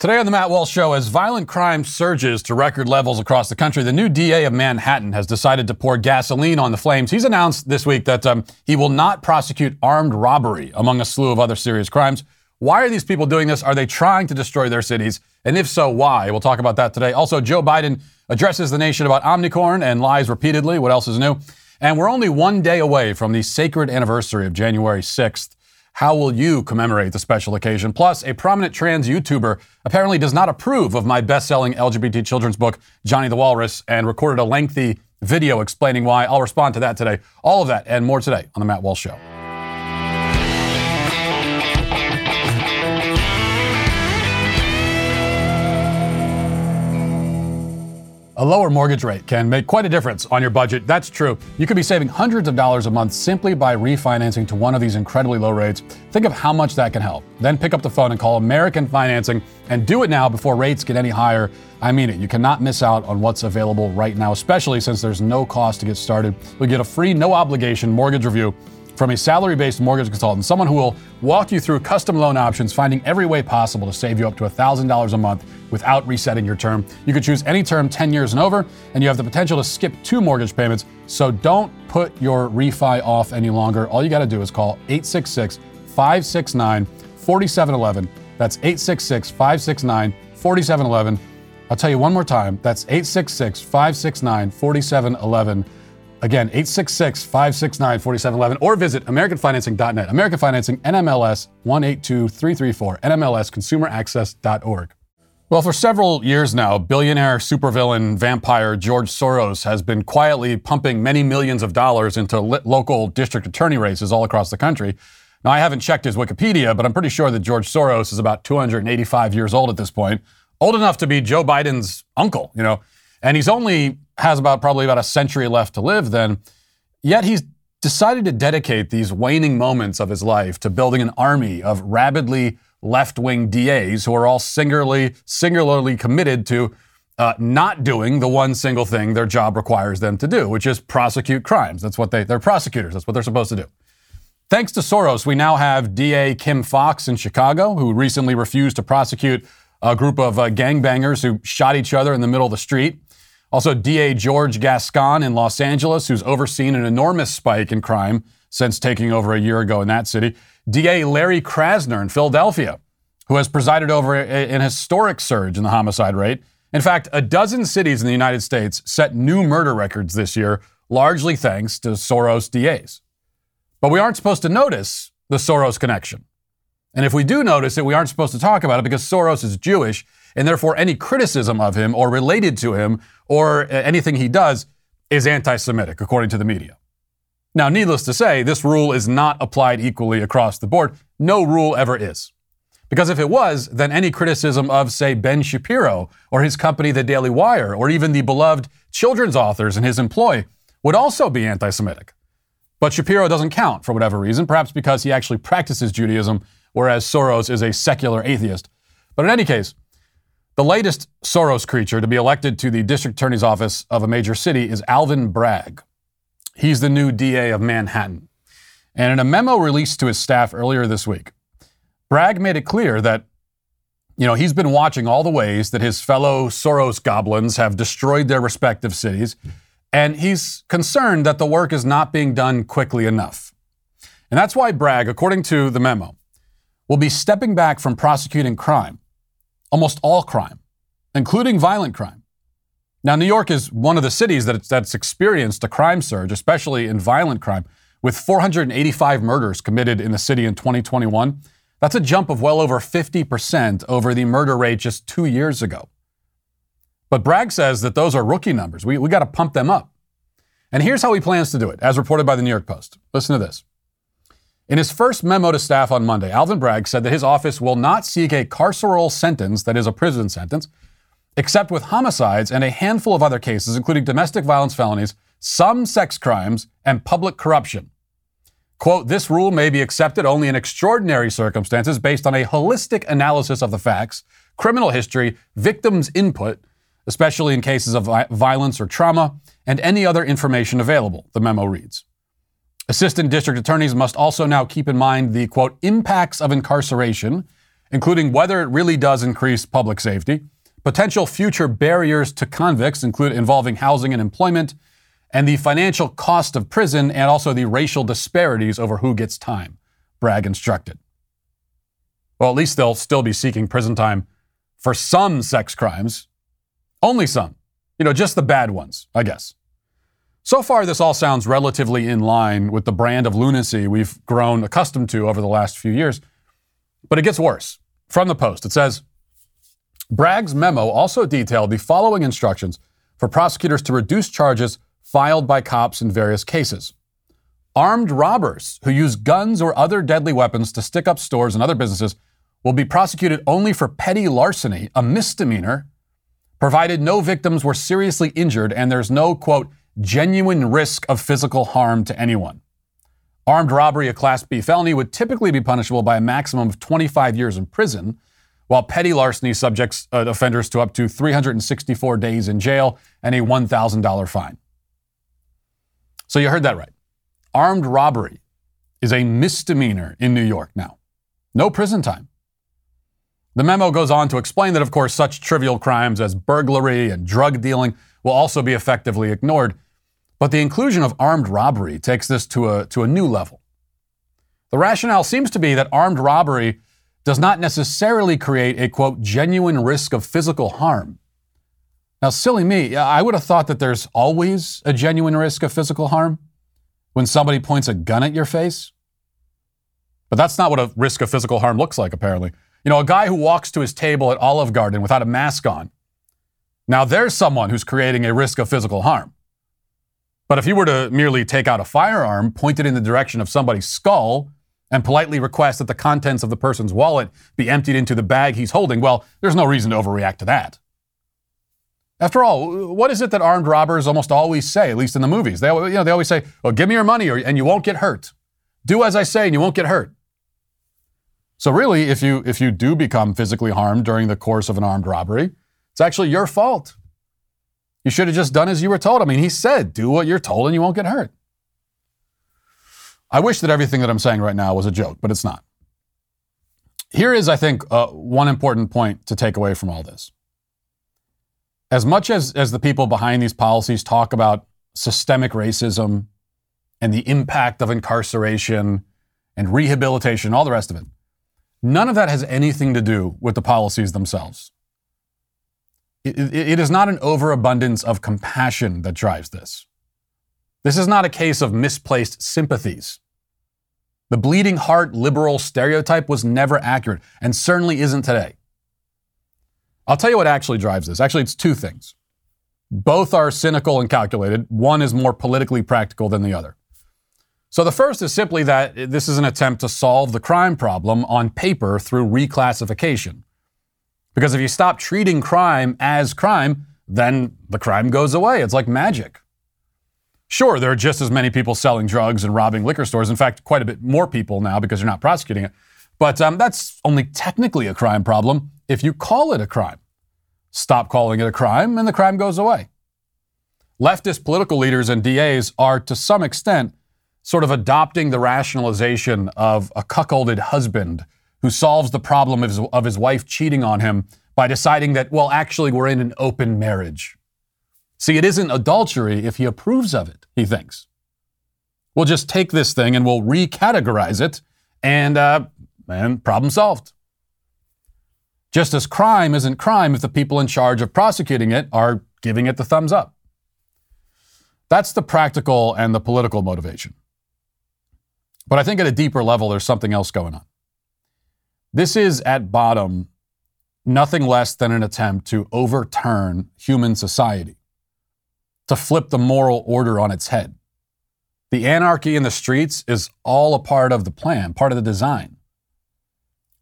Today on the Matt Walsh Show, as violent crime surges to record levels across the country, the new DA of Manhattan has decided to pour gasoline on the flames. He's announced this week that um, he will not prosecute armed robbery, among a slew of other serious crimes. Why are these people doing this? Are they trying to destroy their cities? And if so, why? We'll talk about that today. Also, Joe Biden addresses the nation about Omnicorn and lies repeatedly. What else is new? And we're only one day away from the sacred anniversary of January 6th. How will you commemorate the special occasion? Plus, a prominent trans YouTuber apparently does not approve of my best selling LGBT children's book, Johnny the Walrus, and recorded a lengthy video explaining why. I'll respond to that today. All of that and more today on The Matt Walsh Show. A lower mortgage rate can make quite a difference on your budget. That's true. You could be saving hundreds of dollars a month simply by refinancing to one of these incredibly low rates. Think of how much that can help. Then pick up the phone and call American Financing and do it now before rates get any higher. I mean it. You cannot miss out on what's available right now, especially since there's no cost to get started. You'll get a free, no obligation mortgage review from a salary based mortgage consultant, someone who will walk you through custom loan options, finding every way possible to save you up to $1,000 a month without resetting your term. You can choose any term 10 years and over, and you have the potential to skip two mortgage payments. So don't put your refi off any longer. All you got to do is call 866 569 4711. That's 866 569 4711. I'll tell you one more time. That's 866 569 4711. Again, 866 569 4711 or visit AmericanFinancing.net. American Financing, NMLS 182334, NMLSConsumerAccess.org. Well, for several years now, billionaire supervillain vampire George Soros has been quietly pumping many millions of dollars into local district attorney races all across the country. Now, I haven't checked his Wikipedia, but I'm pretty sure that George Soros is about 285 years old at this point, old enough to be Joe Biden's uncle, you know, and he's only has about probably about a century left to live then. Yet he's decided to dedicate these waning moments of his life to building an army of rabidly left-wing DAs who are all singularly singularly committed to uh, not doing the one single thing their job requires them to do, which is prosecute crimes. That's what they they're prosecutors. That's what they're supposed to do. Thanks to Soros, we now have DA Kim Foxx in Chicago, who recently refused to prosecute a group of uh, gangbangers who shot each other in the middle of the street. Also, DA George Gascon in Los Angeles, who's overseen an enormous spike in crime since taking over a year ago in that city. DA Larry Krasner in Philadelphia, who has presided over an historic surge in the homicide rate. In fact, a dozen cities in the United States set new murder records this year, largely thanks to Soros DAs. But we aren't supposed to notice the Soros connection. And if we do notice it, we aren't supposed to talk about it because Soros is Jewish, and therefore any criticism of him or related to him or uh, anything he does is anti Semitic, according to the media. Now, needless to say, this rule is not applied equally across the board. No rule ever is. Because if it was, then any criticism of, say, Ben Shapiro or his company, The Daily Wire, or even the beloved children's authors in his employ would also be anti Semitic. But Shapiro doesn't count for whatever reason, perhaps because he actually practices Judaism, whereas Soros is a secular atheist. But in any case, the latest Soros creature to be elected to the district attorney's office of a major city is Alvin Bragg. He's the new DA of Manhattan. And in a memo released to his staff earlier this week, Bragg made it clear that, you know, he's been watching all the ways that his fellow Soros goblins have destroyed their respective cities, and he's concerned that the work is not being done quickly enough. And that's why Bragg, according to the memo, will be stepping back from prosecuting crime almost all crime, including violent crime. Now, New York is one of the cities that that's experienced a crime surge, especially in violent crime, with 485 murders committed in the city in 2021. That's a jump of well over 50% over the murder rate just two years ago. But Bragg says that those are rookie numbers. We, we got to pump them up. And here's how he plans to do it, as reported by the New York Post. Listen to this. In his first memo to staff on Monday, Alvin Bragg said that his office will not seek a carceral sentence, that is, a prison sentence, except with homicides and a handful of other cases, including domestic violence felonies, some sex crimes, and public corruption. Quote, this rule may be accepted only in extraordinary circumstances based on a holistic analysis of the facts, criminal history, victims' input, especially in cases of violence or trauma, and any other information available, the memo reads. Assistant district attorneys must also now keep in mind the quote impacts of incarceration including whether it really does increase public safety, potential future barriers to convicts, include involving housing and employment, and the financial cost of prison and also the racial disparities over who gets time, Bragg instructed. Well, at least they'll still be seeking prison time for some sex crimes. Only some. You know, just the bad ones, I guess. So far, this all sounds relatively in line with the brand of lunacy we've grown accustomed to over the last few years. But it gets worse. From the Post, it says Bragg's memo also detailed the following instructions for prosecutors to reduce charges filed by cops in various cases. Armed robbers who use guns or other deadly weapons to stick up stores and other businesses will be prosecuted only for petty larceny, a misdemeanor, provided no victims were seriously injured and there's no, quote, genuine risk of physical harm to anyone. Armed robbery, a Class B felony, would typically be punishable by a maximum of 25 years in prison, while petty larceny subjects uh, offenders to up to 364 days in jail and a $1,000 fine. So you heard that right. Armed robbery is a misdemeanor in New York now. No prison time. The memo goes on to explain that, of course, such trivial crimes as burglary and drug dealing will also be effectively ignored. But the inclusion of armed robbery takes this to a, to a new level. The rationale seems to be that armed robbery does not necessarily create a quote genuine risk of physical harm. Now, silly me, I would have thought that there's always a genuine risk of physical harm when somebody points a gun at your face. But that's not what a risk of physical harm looks like, apparently. You know, a guy who walks to his table at Olive Garden without a mask on now, there's someone who's creating a risk of physical harm. But if you were to merely take out a firearm, point it in the direction of somebody's skull, and politely request that the contents of the person's wallet be emptied into the bag he's holding, well, there's no reason to overreact to that. After all, what is it that armed robbers almost always say, at least in the movies? They, you know, they always say, well, give me your money or, and you won't get hurt. Do as I say and you won't get hurt. So really, if you, if you do become physically harmed during the course of an armed robbery, it's actually your fault. You should have just done as you were told. I mean, he said, do what you're told and you won't get hurt. I wish that everything that I'm saying right now was a joke, but it's not. Here is, I think, uh, one important point to take away from all this. As much as, as the people behind these policies talk about systemic racism and the impact of incarceration and rehabilitation, all the rest of it, none of that has anything to do with the policies themselves. It, it is not an overabundance of compassion that drives this. This is not a case of misplaced sympathies. The bleeding heart liberal stereotype was never accurate and certainly isn't today. I'll tell you what actually drives this. Actually, it's two things. Both are cynical and calculated. One is more politically practical than the other. So the first is simply that this is an attempt to solve the crime problem on paper through reclassification. Because if you stop treating crime as crime, then the crime goes away. It's like magic. Sure, there are just as many people selling drugs and robbing liquor stores. In fact, quite a bit more people now because you're not prosecuting it. But um, that's only technically a crime problem if you call it a crime. Stop calling it a crime, and the crime goes away. Leftist political leaders and DAs are, to some extent, sort of adopting the rationalization of a cuckolded husband who solves the problem of his, of his wife cheating on him by deciding that, well, actually, we're in an open marriage. See, it isn't adultery if he approves of it, he thinks. We'll just take this thing and we'll recategorize it, and, uh, and problem solved. Just as crime isn't crime if the people in charge of prosecuting it are giving it the thumbs up. That's the practical and the political motivation. But I think at a deeper level, there's something else going on. This is at bottom nothing less than an attempt to overturn human society, to flip the moral order on its head. The anarchy in the streets is all a part of the plan, part of the design.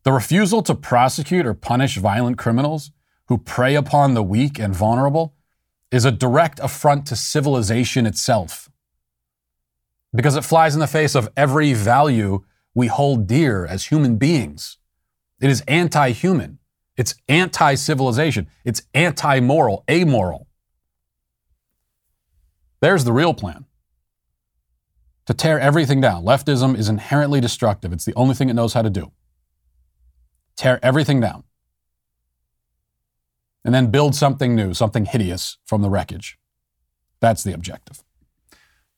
The refusal to prosecute or punish violent criminals who prey upon the weak and vulnerable is a direct affront to civilization itself. Because it flies in the face of every value we hold dear as human beings. It is anti human. It's anti civilization. It's anti moral, amoral. There's the real plan to tear everything down. Leftism is inherently destructive. It's the only thing it knows how to do. tear everything down, and then build something new, something hideous from the wreckage. That's the objective.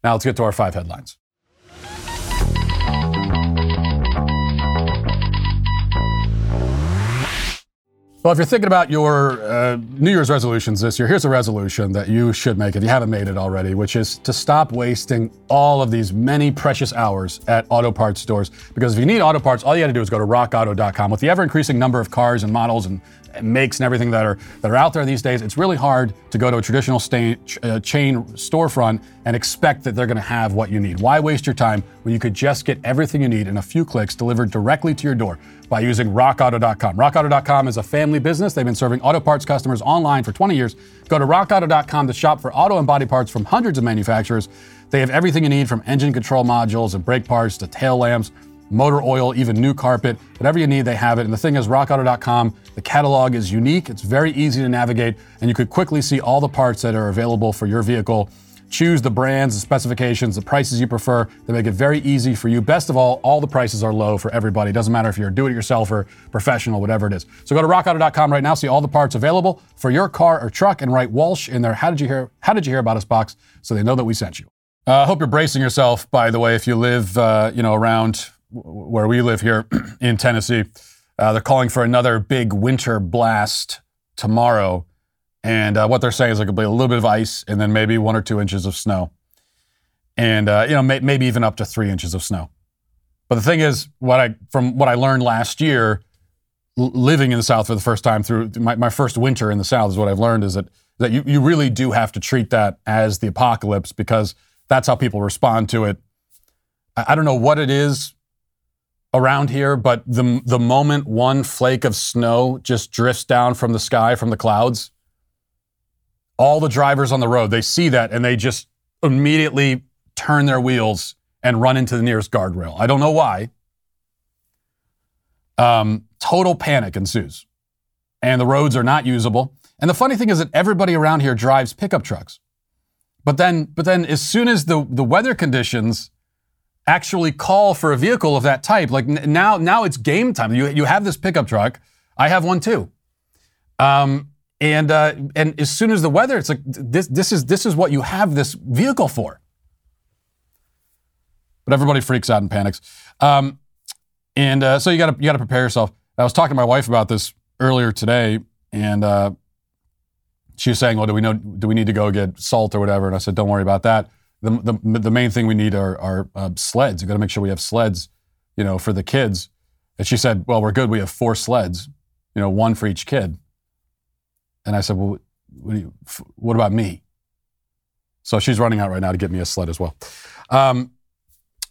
Now let's get to our five headlines. Well, if you're thinking about your uh, New Year's resolutions this year, here's a resolution that you should make if you haven't made it already, which is to stop wasting all of these many precious hours at auto parts stores. Because if you need auto parts, all you got to do is go to rockauto.com. With the ever increasing number of cars and models and makes and everything that are that are out there these days, it's really hard to go to a traditional stain, uh, chain storefront and expect that they're going to have what you need. Why waste your time when you could just get everything you need in a few clicks delivered directly to your door by using RockAuto.com? RockAuto.com is a family business. They've been serving auto parts customers online for 20 years. Go to RockAuto.com to shop for auto and body parts from hundreds of manufacturers. They have everything you need from engine control modules and brake parts to tail lamps motor oil, even new carpet, whatever you need, they have it. And the thing is, rockauto.com, the catalog is unique, it's very easy to navigate, and you could quickly see all the parts that are available for your vehicle. Choose the brands, the specifications, the prices you prefer. They make it very easy for you. Best of all, all the prices are low for everybody. It doesn't matter if you're a do it yourself or professional, whatever it is. So go to rockauto.com right now, see all the parts available for your car or truck, and write Walsh in there. How did you hear? How did you hear about us box so they know that we sent you? Uh, I uh, hope you're bracing yourself, by the way, if you live, uh, you know, around where we live here in Tennessee. Uh, they're calling for another big winter blast tomorrow. And uh, what they're saying is there could be a little bit of ice and then maybe one or two inches of snow. And, uh, you know, may- maybe even up to three inches of snow. But the thing is, what I, from what I learned last year, l- living in the South for the first time through my, my first winter in the South, is what I've learned is that, that you, you really do have to treat that as the apocalypse because that's how people respond to it. I, I don't know what it is around here, but the, the moment one flake of snow just drifts down from the sky, from the clouds, all the drivers on the road, they see that and they just immediately turn their wheels and run into the nearest guardrail. I don't know why. Um, total panic ensues, and the roads are not usable. And the funny thing is that everybody around here drives pickup trucks. But then, but then as soon as the, the weather conditions actually call for a vehicle of that type. Like now, now it's game time. You, you have this pickup truck. I have one too. Um, and uh, and as soon as the weather, it's like this this is this is what you have this vehicle for. But everybody freaks out and panics. Um, and uh, so you got to you got to prepare yourself. I was talking to my wife about this earlier today, and uh, she was saying, "Well, do we know? Do we need to go get salt or whatever?" And I said, "Don't worry about that." the, the, the main thing we need are, are uh, sleds. You got to make sure we have sleds, you know, for the kids. And she said, well, we're good. We have four sleds, you know, one for each kid. And I said, well, what, you, what about me? So she's running out right now to get me a sled as well. Um,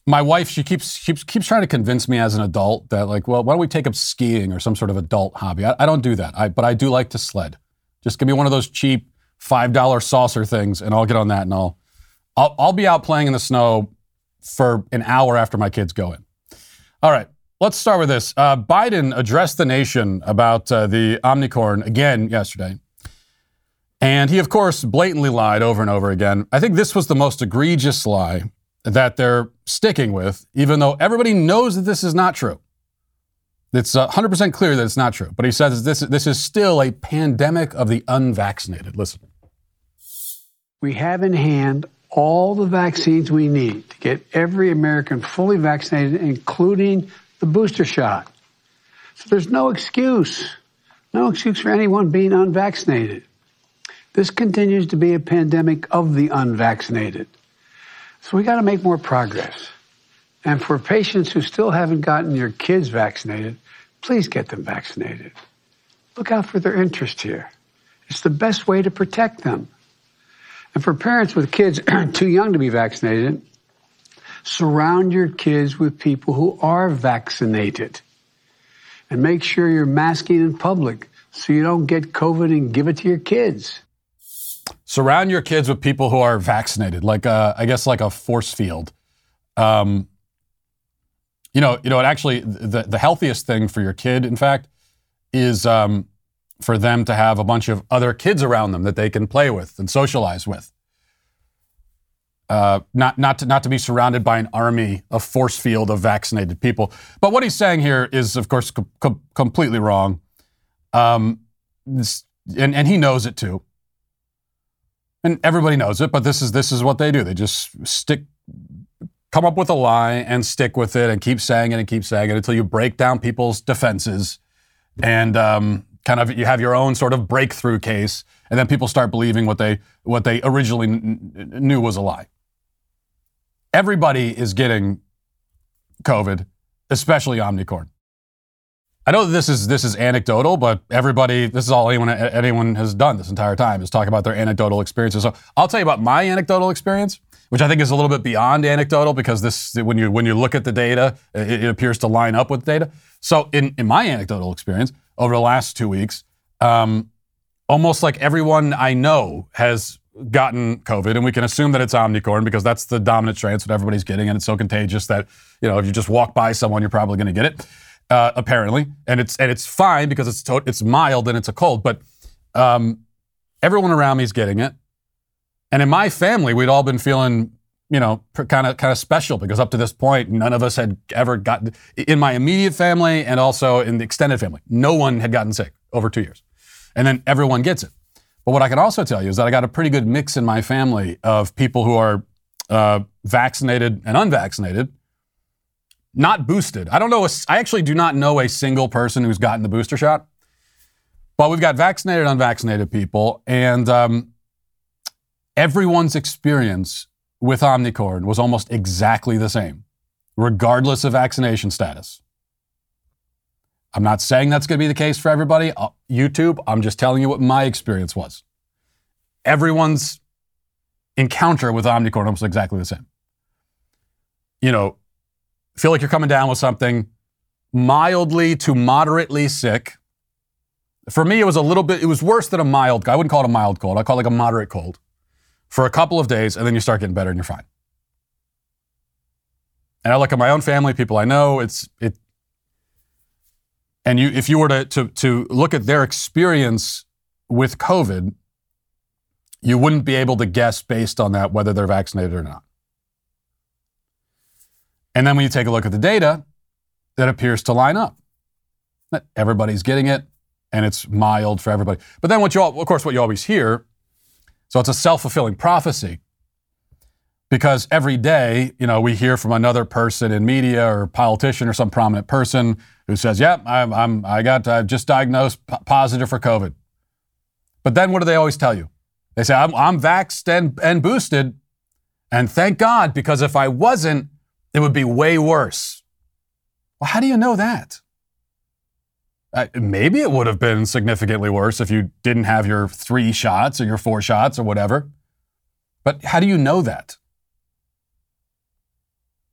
my wife, she keeps, keeps, keeps trying to convince me as an adult that like, well, why don't we take up skiing or some sort of adult hobby? I, I don't do that. I, but I do like to sled. Just give me one of those cheap $5 saucer things and I'll get on that and I'll, I'll, I'll be out playing in the snow for an hour after my kids go in. All right, let's start with this. Uh, Biden addressed the nation about uh, the Omicron again yesterday. And he, of course, blatantly lied over and over again. I think this was the most egregious lie that they're sticking with, even though everybody knows that this is not true. It's 100% clear that it's not true. But he says this, this is still a pandemic of the unvaccinated. Listen. We have in hand all the vaccines we need to get every American fully vaccinated, including the booster shot. So there's no excuse, no excuse for anyone being unvaccinated. This continues to be a pandemic of the unvaccinated. So we got to make more progress. And for patients who still haven't gotten your kids vaccinated, please get them vaccinated. Look out for their interest here. It's the best way to protect them. And for parents with kids too young to be vaccinated, surround your kids with people who are vaccinated. And make sure you're masking in public so you don't get COVID and give it to your kids. Surround your kids with people who are vaccinated, like a, I guess like a force field. Um, you know, you know, actually the, the healthiest thing for your kid, in fact, is um, for them to have a bunch of other kids around them that they can play with and socialize with. Uh, not not to not to be surrounded by an army, a force field of vaccinated people. But what he's saying here is, of course, com- completely wrong, um, this, and and he knows it too, and everybody knows it. But this is this is what they do. They just stick, come up with a lie and stick with it, and keep saying it and keep saying it until you break down people's defenses, and um, kind of you have your own sort of breakthrough case, and then people start believing what they what they originally knew was a lie everybody is getting COVID, especially Omnicorn. I know this is this is anecdotal, but everybody, this is all anyone anyone has done this entire time is talk about their anecdotal experiences. So I'll tell you about my anecdotal experience, which I think is a little bit beyond anecdotal because this when you when you look at the data, it, it appears to line up with data. So in in my anecdotal experience over the last two weeks, um, almost like everyone I know has gotten COVID, and we can assume that it's Omnicorn because that's the dominant strain. It's what everybody's getting, and it's so contagious that you know if you just walk by someone, you're probably going to get it. Uh, apparently, and it's and it's fine because it's to- it's mild and it's a cold, but um, everyone around me is getting it, and in my family, we'd all been feeling you know kind of kind of special because up to this point, none of us had ever gotten in my immediate family and also in the extended family, no one had gotten sick over two years, and then everyone gets it. But what I can also tell you is that I got a pretty good mix in my family of people who are uh, vaccinated and unvaccinated, not boosted. I don't know. A, I actually do not know a single person who's gotten the booster shot. But we've got vaccinated, unvaccinated people, and um, everyone's experience with Omnicorn was almost exactly the same, regardless of vaccination status. I'm not saying that's going to be the case for everybody. Uh, YouTube, I'm just telling you what my experience was. Everyone's encounter with Omnicorn was exactly the same. You know, feel like you're coming down with something mildly to moderately sick. For me, it was a little bit, it was worse than a mild, I wouldn't call it a mild cold. I call it like a moderate cold for a couple of days, and then you start getting better and you're fine. And I look at my own family, people I know, it's, it, and you, if you were to, to, to look at their experience with COVID, you wouldn't be able to guess based on that whether they're vaccinated or not. And then when you take a look at the data, that appears to line up. That everybody's getting it, and it's mild for everybody. But then what you, all, of course, what you always hear, so it's a self-fulfilling prophecy because every day, you know, we hear from another person in media or politician or some prominent person who says, "Yep, yeah, I'm, I'm, I got, I just diagnosed p- positive for COVID." But then, what do they always tell you? They say, "I'm, I'm vaxxed and, and boosted, and thank God, because if I wasn't, it would be way worse." Well, how do you know that? Uh, maybe it would have been significantly worse if you didn't have your three shots or your four shots or whatever. But how do you know that?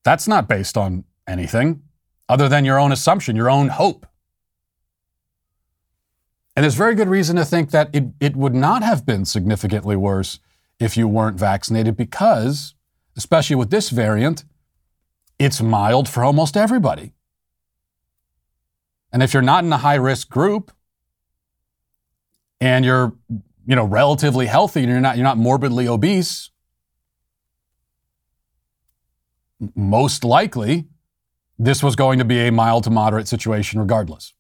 That's not based on anything other than your own assumption, your own hope. And there's very good reason to think that it, it would not have been significantly worse if you weren't vaccinated because, especially with this variant, it's mild for almost everybody. And if you're not in a high risk group and you're, you know, relatively healthy and you're not, you're not morbidly obese, most likely this was going to be a mild to moderate situation regardless.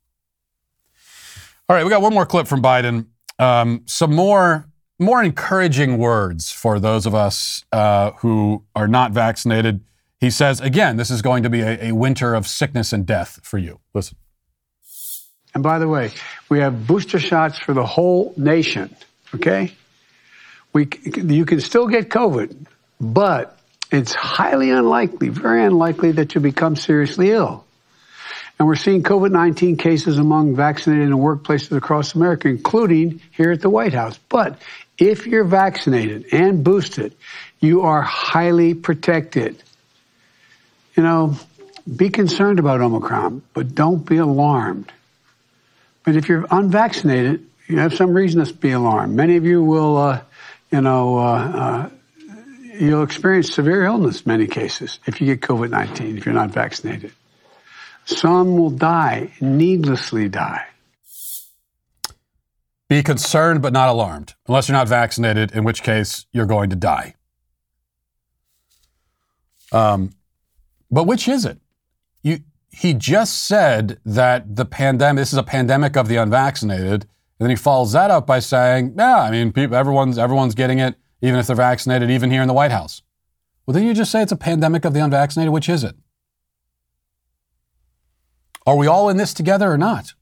All right, we got one more clip from Biden. Um, some more more encouraging words for those of us uh, who are not vaccinated. He says, again, this is going to be a, a winter of sickness and death for you. Listen. And by the way, we have booster shots for the whole nation. Okay, we you can still get COVID, but it's highly unlikely, very unlikely that you become seriously ill. And we're seeing COVID 19 cases among vaccinated in workplaces across America, including here at the White House. But if you're vaccinated and boosted, you are highly protected. You know, be concerned about Omicron, but don't be alarmed. But if you're unvaccinated, you have some reason to be alarmed. Many of you will, uh, you know, uh, uh, you'll experience severe illness in many cases if you get COVID 19, if you're not vaccinated. Some will die, needlessly die. Be concerned but not alarmed, unless you're not vaccinated, in which case you're going to die. Um, but which is it? You, he just said that the pandemic, this is a pandemic of the unvaccinated. And then he follows that up by saying, yeah, I mean, people, everyone's, everyone's getting it, even if they're vaccinated, even here in the White House. Well, then you just say it's a pandemic of the unvaccinated. Which is it? Are we all in this together or not?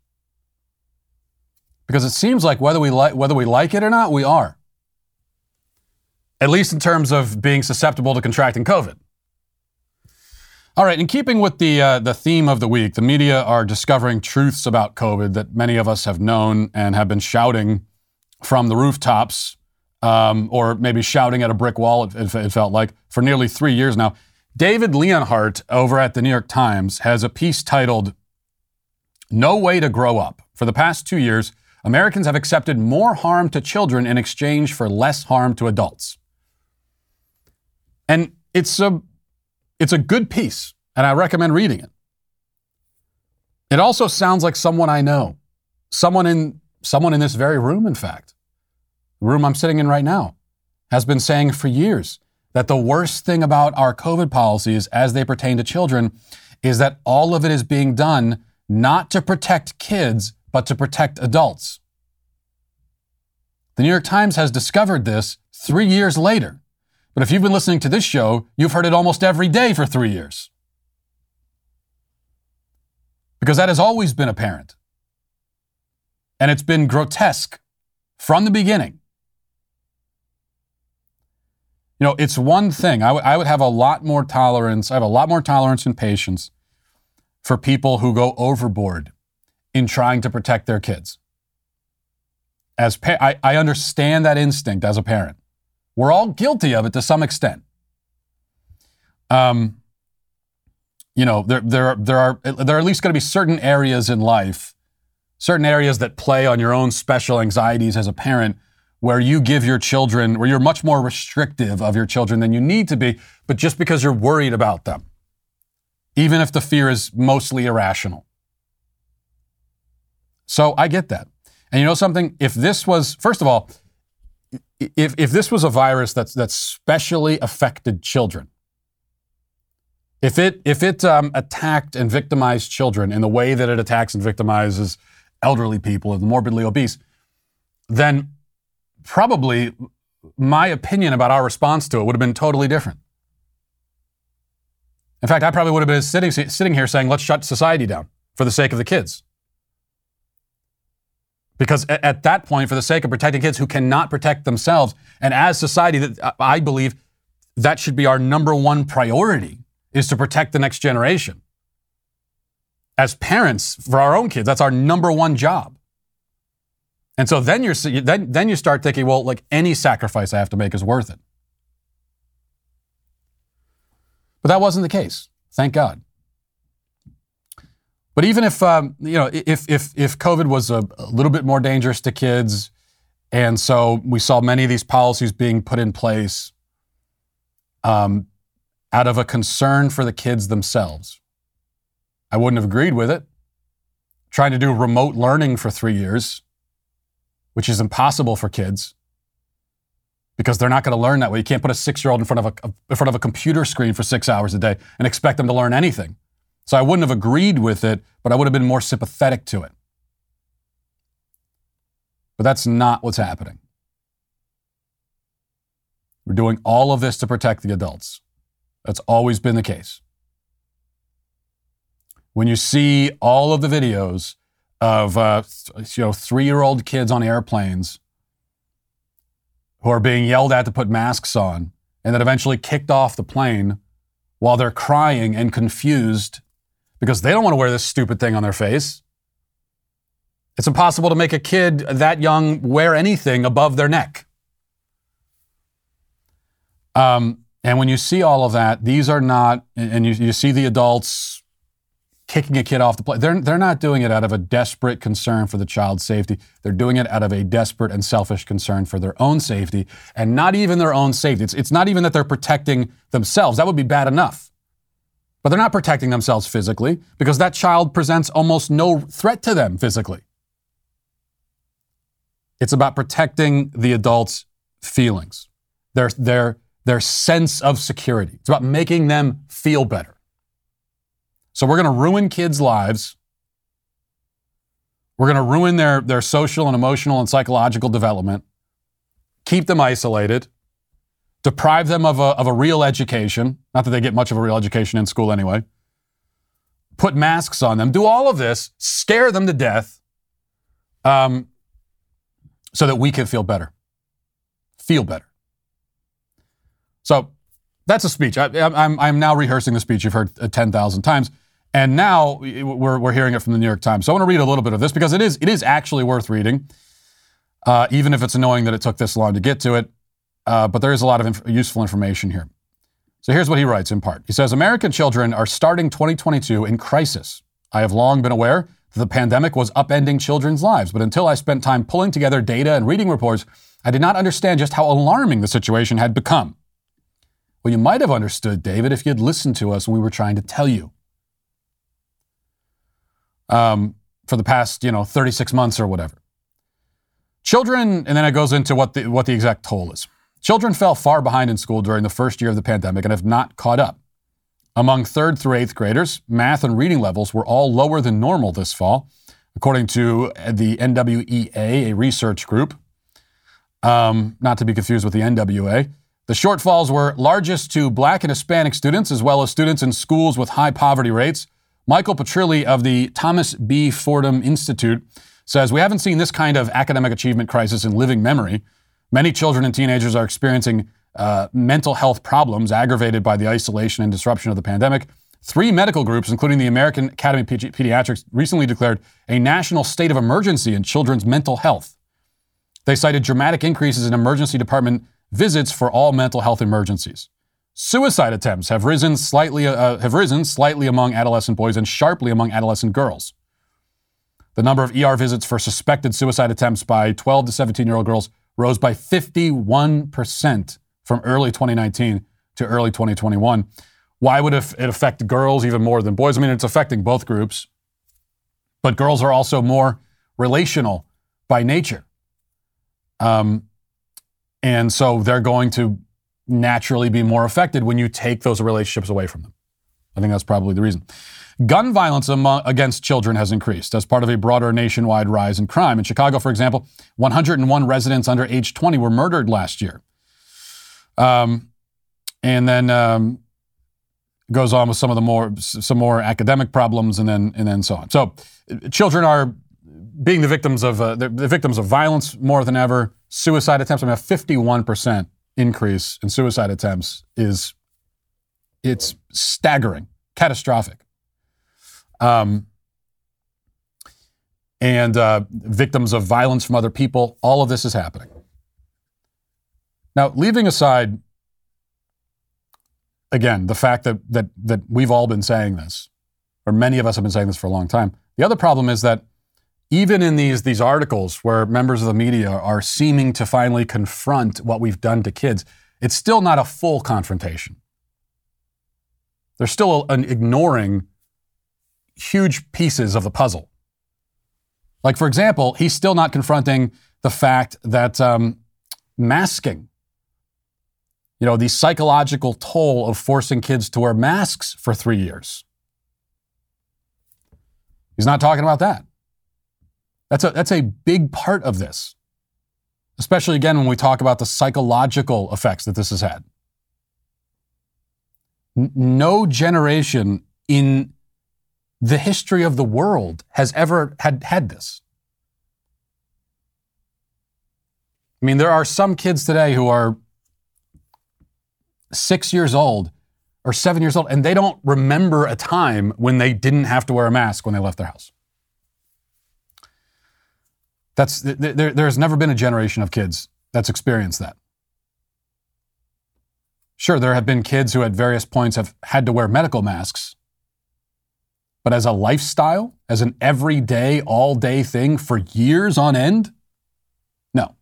Because it seems like whether we like whether we like it or not, we are. At least in terms of being susceptible to contracting COVID. All right, in keeping with the uh, the theme of the week, the media are discovering truths about COVID that many of us have known and have been shouting from the rooftops, um, or maybe shouting at a brick wall. It, it felt like for nearly three years now. David Leonhardt over at the New York Times has a piece titled "No Way to Grow Up." For the past two years, Americans have accepted more harm to children in exchange for less harm to adults. And it's a, it's a good piece, and I recommend reading it. It also sounds like someone I know, someone in, someone in this very room, in fact, room I'm sitting in right now, has been saying for years that the worst thing about our COVID policies as they pertain to children is that all of it is being done not to protect kids, but to protect adults. The New York Times has discovered this three years later. But if you've been listening to this show, you've heard it almost every day for three years. Because that has always been apparent. And it's been grotesque from the beginning. You know, it's one thing. I, w- I would have a lot more tolerance. I have a lot more tolerance and patience for people who go overboard in trying to protect their kids. As pa- I, I understand that instinct as a parent. We're all guilty of it to some extent. Um, you know, there, there, there are there are at least going to be certain areas in life, certain areas that play on your own special anxieties as a parent, where you give your children, where you're much more restrictive of your children than you need to be, but just because you're worried about them, even if the fear is mostly irrational. So I get that. And you know something? If this was, first of all, if, if this was a virus that's, that's specially affected children, if it, if it um, attacked and victimized children in the way that it attacks and victimizes elderly people and the morbidly obese, then probably my opinion about our response to it would have been totally different. In fact, I probably would have been sitting, sitting here saying, let's shut society down for the sake of the kids. Because at that point, for the sake of protecting kids who cannot protect themselves, and as society, uh, I believe that should be our number one priority is to protect the next generation. As parents, for our own kids, that's our number one job. And so then you're then, then you start thinking, well, like any sacrifice I have to make is worth it. But that wasn't the case. Thank God. But even if um, you know, if if if COVID was a, a, little bit more dangerous to kids, and so we saw many of these policies being put in place um, out of a concern for the kids themselves, I wouldn't have agreed with it. Trying to do remote learning for three years, which is impossible for kids because they're not going to learn that way. You can't put a six-year-old in front of a in front of a computer screen for six hours a day and expect them to learn anything. So I wouldn't have agreed with it, but I would have been more sympathetic to it. But that's not what's happening. We're doing all of this to protect the adults. That's always been the case. When you see all of the videos of uh, you know three-year-old kids on airplanes who are being yelled at to put masks on, and then eventually kicked off the plane while they're crying and confused because they don't want to wear this stupid thing on their face. It's impossible to make a kid that young wear anything above their neck. Um, and when you see all of that, these are not, and you, you see the adults kicking a kid off the plane. They're, they're not doing it out of a desperate concern for the child's safety. They're doing it out of a desperate and selfish concern for their own safety, and not even their own safety. It's, it's not even that they're protecting themselves. That would be bad enough. But they're not protecting themselves physically because that child presents almost no threat to them physically. It's about protecting the adult's feelings, their, their, their sense of security. It's about making them feel better. So we're going to ruin kids' lives. We're going to ruin their, their social and emotional and psychological development, keep them isolated, deprive them of a, of a real education. Not that they get much of a real education in school anyway. Put masks on them, do all of this, scare them to death um, so that we can feel better. Feel better. So that's a speech. I, am I'm now rehearsing the speech you've heard uh, 10,000 times. And now we're, we're hearing it from the New York Times. So I want to read a little bit of this because it is, it is actually worth reading, uh, even if it's annoying that it took this long to get to it. Uh, but there is a lot of inf- useful information here. So here's what he writes in part. He says American children are starting 2022 in crisis. I have long been aware that the pandemic was upending children's lives, but until I spent time pulling together data and reading reports, I did not understand just how alarming the situation had become. Well, you might have understood, David, if you'd listened to us when we were trying to tell you. Um, for the past, you know, 36 months or whatever. Children, and then it goes into what the, what the exact toll is. Children fell far behind in school during the first year of the pandemic and have not caught up. Among third through eighth graders, math and reading levels were all lower than normal this fall, according to the NWEA, a research group, um, not to be confused with the NWA. The shortfalls were largest to black and Hispanic students, as well as students in schools with high poverty rates. Michael Petrilli of the Thomas B. Fordham Institute says, We haven't seen this kind of academic achievement crisis in living memory. Many children and teenagers are experiencing uh, mental health problems aggravated by the isolation and disruption of the pandemic. Three medical groups, including the American Academy of Pediatrics, recently declared a national state of emergency in children's mental health. They cited dramatic increases in emergency department visits for all mental health emergencies. Suicide attempts have risen slightly, uh, have risen slightly among adolescent boys and sharply among adolescent girls. The number of ER visits for suspected suicide attempts by 12 to 17 year old girls rose by 51% from early 2019 to early 2021. Why would it affect girls even more than boys? I mean, it's affecting both groups, but girls are also more relational by nature. Um, and so they're going to naturally be more affected when you take those relationships away from them. I think that's probably the reason. Gun violence among, against children has increased as part of a broader nationwide rise in crime. In Chicago, for example, 101 residents under age 20 were murdered last year. Um, and then um, goes on with some of the more some more academic problems, and then and then so on. So, children are being the victims of uh, the, victims of violence more than ever. Suicide attempts. I mean, a 51 percent increase in suicide attempts is it's staggering, catastrophic. Um, and uh, victims of violence from other people. All of this is happening. Now, leaving aside, again, the fact that, that, that we've all been saying this, or many of us have been saying this for a long time, the other problem is that even in these, these articles where members of the media are seeming to finally confront what we've done to kids, it's still not a full confrontation. They're still ignoring huge pieces of the puzzle. Like, for example, he's still not confronting the fact that um, masking, you know, the psychological toll of forcing kids to wear masks for three years. He's not talking about that. That's a, that's a big part of this, especially again when we talk about the psychological effects that this has had. N- no generation in the history of the world has ever had, had this. I mean, there are some kids today who are six years old or seven years old, and they don't remember a time when they didn't have to wear a mask when they left their house. That's, there, there's never been a generation of kids that's experienced that. Sure, there have been kids who at various points have had to wear medical masks, but as a lifestyle, as an everyday, all day thing for years on end? No.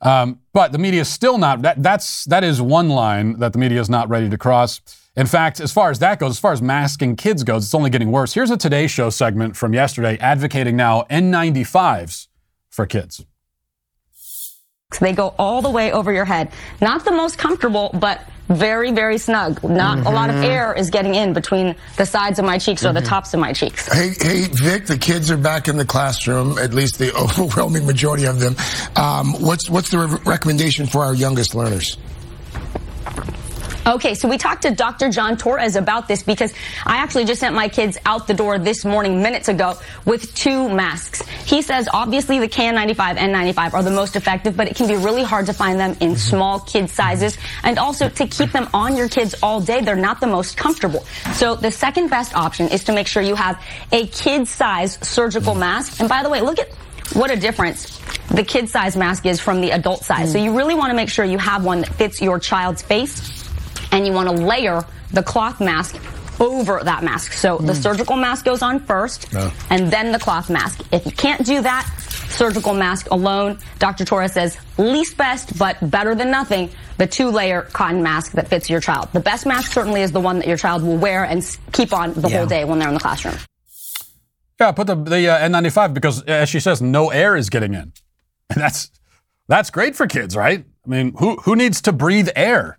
Um, but the media is still not, that, that's, that is one line that the media is not ready to cross. In fact, as far as that goes, as far as masking kids goes, it's only getting worse. Here's a Today Show segment from yesterday advocating now N95s for kids. They go all the way over your head. Not the most comfortable, but very, very snug. Not mm-hmm. a lot of mm-hmm. air is getting in between the sides of my cheeks mm-hmm. or the mm-hmm. tops of my cheeks. Hey, hey, Vic, the kids are back in the classroom, at least the overwhelming majority of them. Um, what's, what's the re- recommendation for our youngest learners? Okay, so we talked to Dr. John Torres about this because I actually just sent my kids out the door this morning, minutes ago, with two masks. He says obviously the KN95 and 95 are the most effective, but it can be really hard to find them in mm-hmm. small kid sizes and also to keep them on your kids all day. They're not the most comfortable. So the second best option is to make sure you have a kid size surgical mask. And by the way, look at what a difference the kid size mask is from the adult size. So you really want to make sure you have one that fits your child's face and you want to layer the cloth mask over that mask. So mm. the surgical mask goes on first, and then the cloth mask. If you can't do that, surgical mask alone, Dr. Torres says least best, but better than nothing, the two layer cotton mask that fits your child. The best mask certainly is the one that your child will wear and keep on the yeah. whole day when they're in the classroom. Yeah, put the, the uh, N95 because, as she says, no air is getting in. And that's, that's great for kids, right? I mean, who, who needs to breathe air?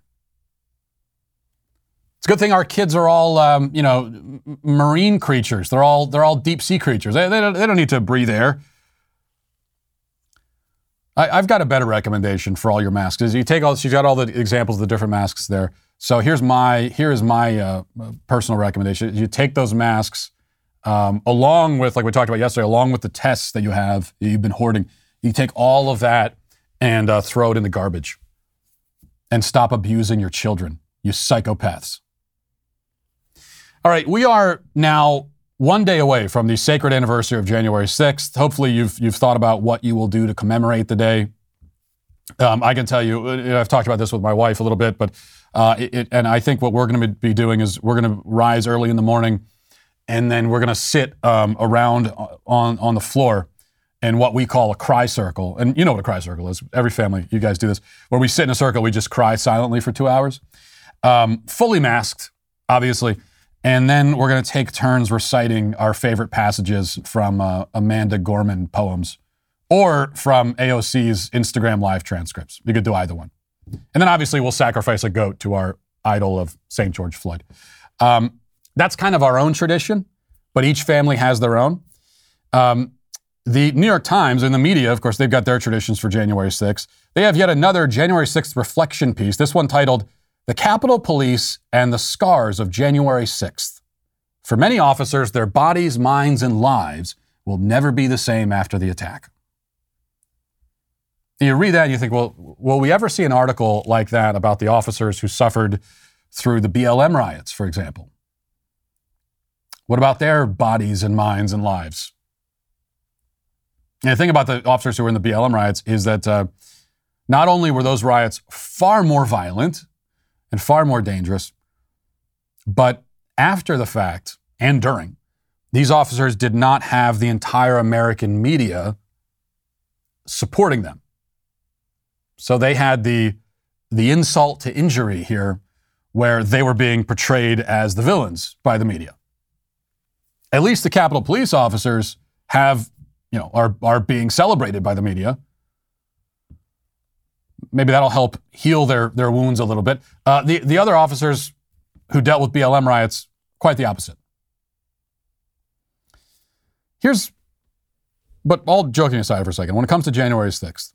It's a good thing our kids are all, um, you know, marine creatures. They're all they're all deep sea creatures. They, they, don't, they don't need to breathe air. I, have got a better recommendation for all your masks. You take all she's got all the examples of the different masks there. So here's my here is my uh, personal recommendation. You take those masks um, along with like we talked about yesterday, along with the tests that you have that you've been hoarding. You take all of that and uh, throw it in the garbage, and stop abusing your children. You psychopaths. All right, we are now one day away from the sacred anniversary of January 6th. Hopefully, you've you've thought about what you will do to commemorate the day. Um, I can tell you, uh, I've talked about this with my wife a little bit, but uh, it, and I think what we're going to be doing is we're going to rise early in the morning, and then we're going to sit um, around on on the floor in what we call a cry circle. And you know what a cry circle is. Every family, you guys do this, where we sit in a circle, we just cry silently for two hours, um, fully masked, obviously. And then we're going to take turns reciting our favorite passages from uh, Amanda Gorman poems or from AOC's Instagram live transcripts. You could do either one. And then obviously we'll sacrifice a goat to our idol of St. George Floyd. Um, that's kind of our own tradition, but each family has their own. Um, the New York Times and the media, of course, they've got their traditions for January 6th. They have yet another January 6th reflection piece, this one titled the Capitol Police and the Scars of January 6th. For many officers, their bodies, minds, and lives will never be the same after the attack. You read that and you think, well, will we ever see an article like that about the officers who suffered through the BLM riots, for example? What about their bodies and minds and lives? And the thing about the officers who were in the BLM riots is that uh, not only were those riots far more violent and far more dangerous. But after the fact and during, these officers did not have the entire American media supporting them. So they had the, the insult to injury here where they were being portrayed as the villains by the media. At least the Capitol Police officers have, you know, are, are being celebrated by the media maybe that'll help heal their, their wounds a little bit. Uh, the, the other officers who dealt with BLM riots, quite the opposite. Here's, but all joking aside for a second, when it comes to January 6th,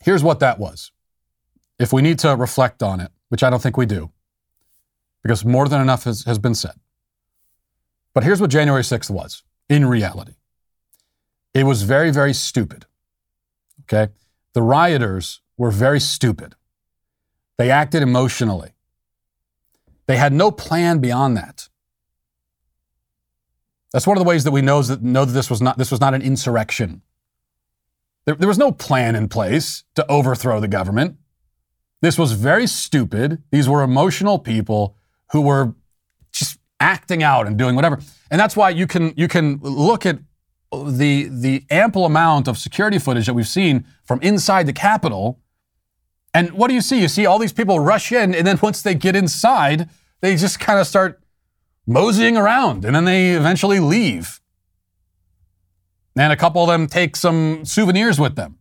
here's what that was. If we need to reflect on it, which I don't think we do, because more than enough has, has been said. But here's what January 6th was in reality it was very, very stupid. Okay? The rioters were very stupid. They acted emotionally. They had no plan beyond that. That's one of the ways that we know that, know that this, was not, this was not an insurrection. There, there was no plan in place to overthrow the government. This was very stupid. These were emotional people who were just acting out and doing whatever. And that's why you can, you can look at the the ample amount of security footage that we've seen from inside the Capitol. And what do you see? You see all these people rush in, and then once they get inside, they just kind of start moseying around, and then they eventually leave. And a couple of them take some souvenirs with them.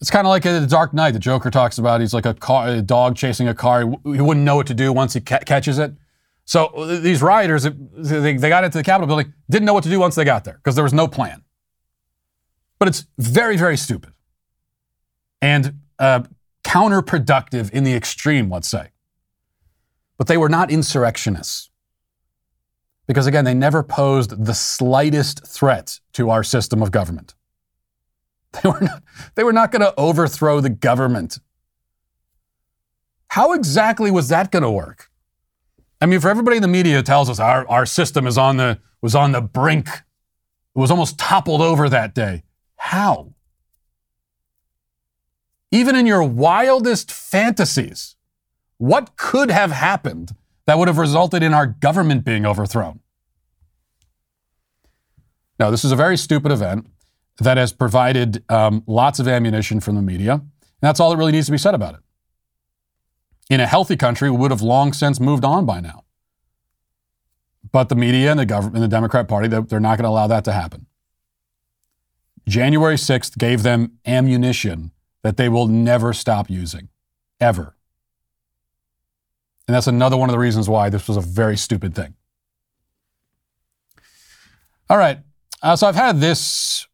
It's kind of like a Dark Knight. The Joker talks about he's like a, car, a dog chasing a car. He wouldn't know what to do once he ca- catches it. So uh, these rioters, they, they got into the Capitol building, didn't know what to do once they got there because there was no plan. But it's very, very stupid and uh, counterproductive in the extreme, let's say. But they were not insurrectionists. Because again, they never posed the slightest threat to our system of government. They were not, they were not going to overthrow the government. How exactly was that going to work? I mean, for everybody in the media tells us our, our system is on the, was on the brink, it was almost toppled over that day. How? Even in your wildest fantasies, what could have happened that would have resulted in our government being overthrown? Now, this is a very stupid event that has provided um, lots of ammunition from the media. And that's all that really needs to be said about it. In a healthy country, would have long since moved on by now. But the media and the government and the Democrat Party, they're not going to allow that to happen. January 6th gave them ammunition that they will never stop using, ever. And that's another one of the reasons why this was a very stupid thing. All right. Uh, so I've had this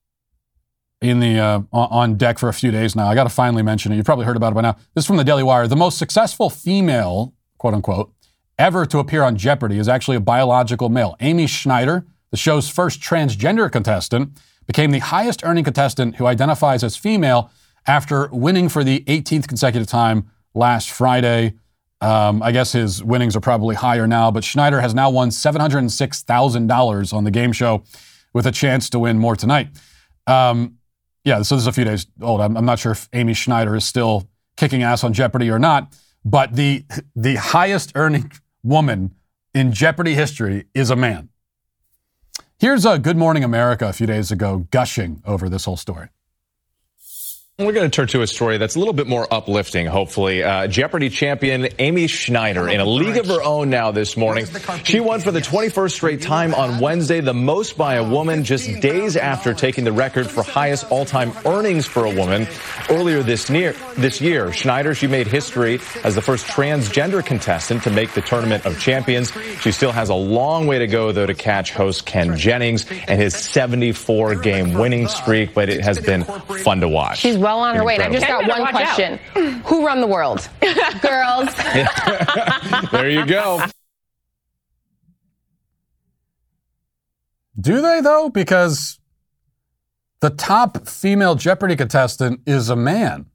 in the uh, on deck for a few days now. I got to finally mention it. You've probably heard about it by now. This is from the Daily Wire. The most successful female, quote unquote, ever to appear on Jeopardy is actually a biological male. Amy Schneider, the show's first transgender contestant, became the highest earning contestant who identifies as female after winning for the 18th consecutive time last Friday. Um, I guess his winnings are probably higher now, but Schneider has now won $706,000 on the game show with a chance to win more tonight. Um, yeah, so this is a few days old. I'm, I'm, not sure if Amy Schneider is still kicking ass on Jeopardy or not, but the the highest earning woman in Jeopardy history is a man. Here's a Good Morning America a few days ago gushing over this whole story. We're going to turn to a story that's a little bit more uplifting, hopefully. Uh, Jeopardy champion Amy Schneider in a league of her own now this morning. She won for the 21st straight time on Wednesday, the most by a woman just days after taking the record for highest all-time earnings for a woman earlier this, near, this year. Schneider, she made history as the first transgender contestant to make the Tournament of Champions. She still has a long way to go, though, to catch host Ken Jennings and his 74-game winning streak, but it has been fun to watch. She's well on her way. And I've just got one question. Who run the world? Girls. there you go. Do they, though? Because the top female Jeopardy contestant is a man,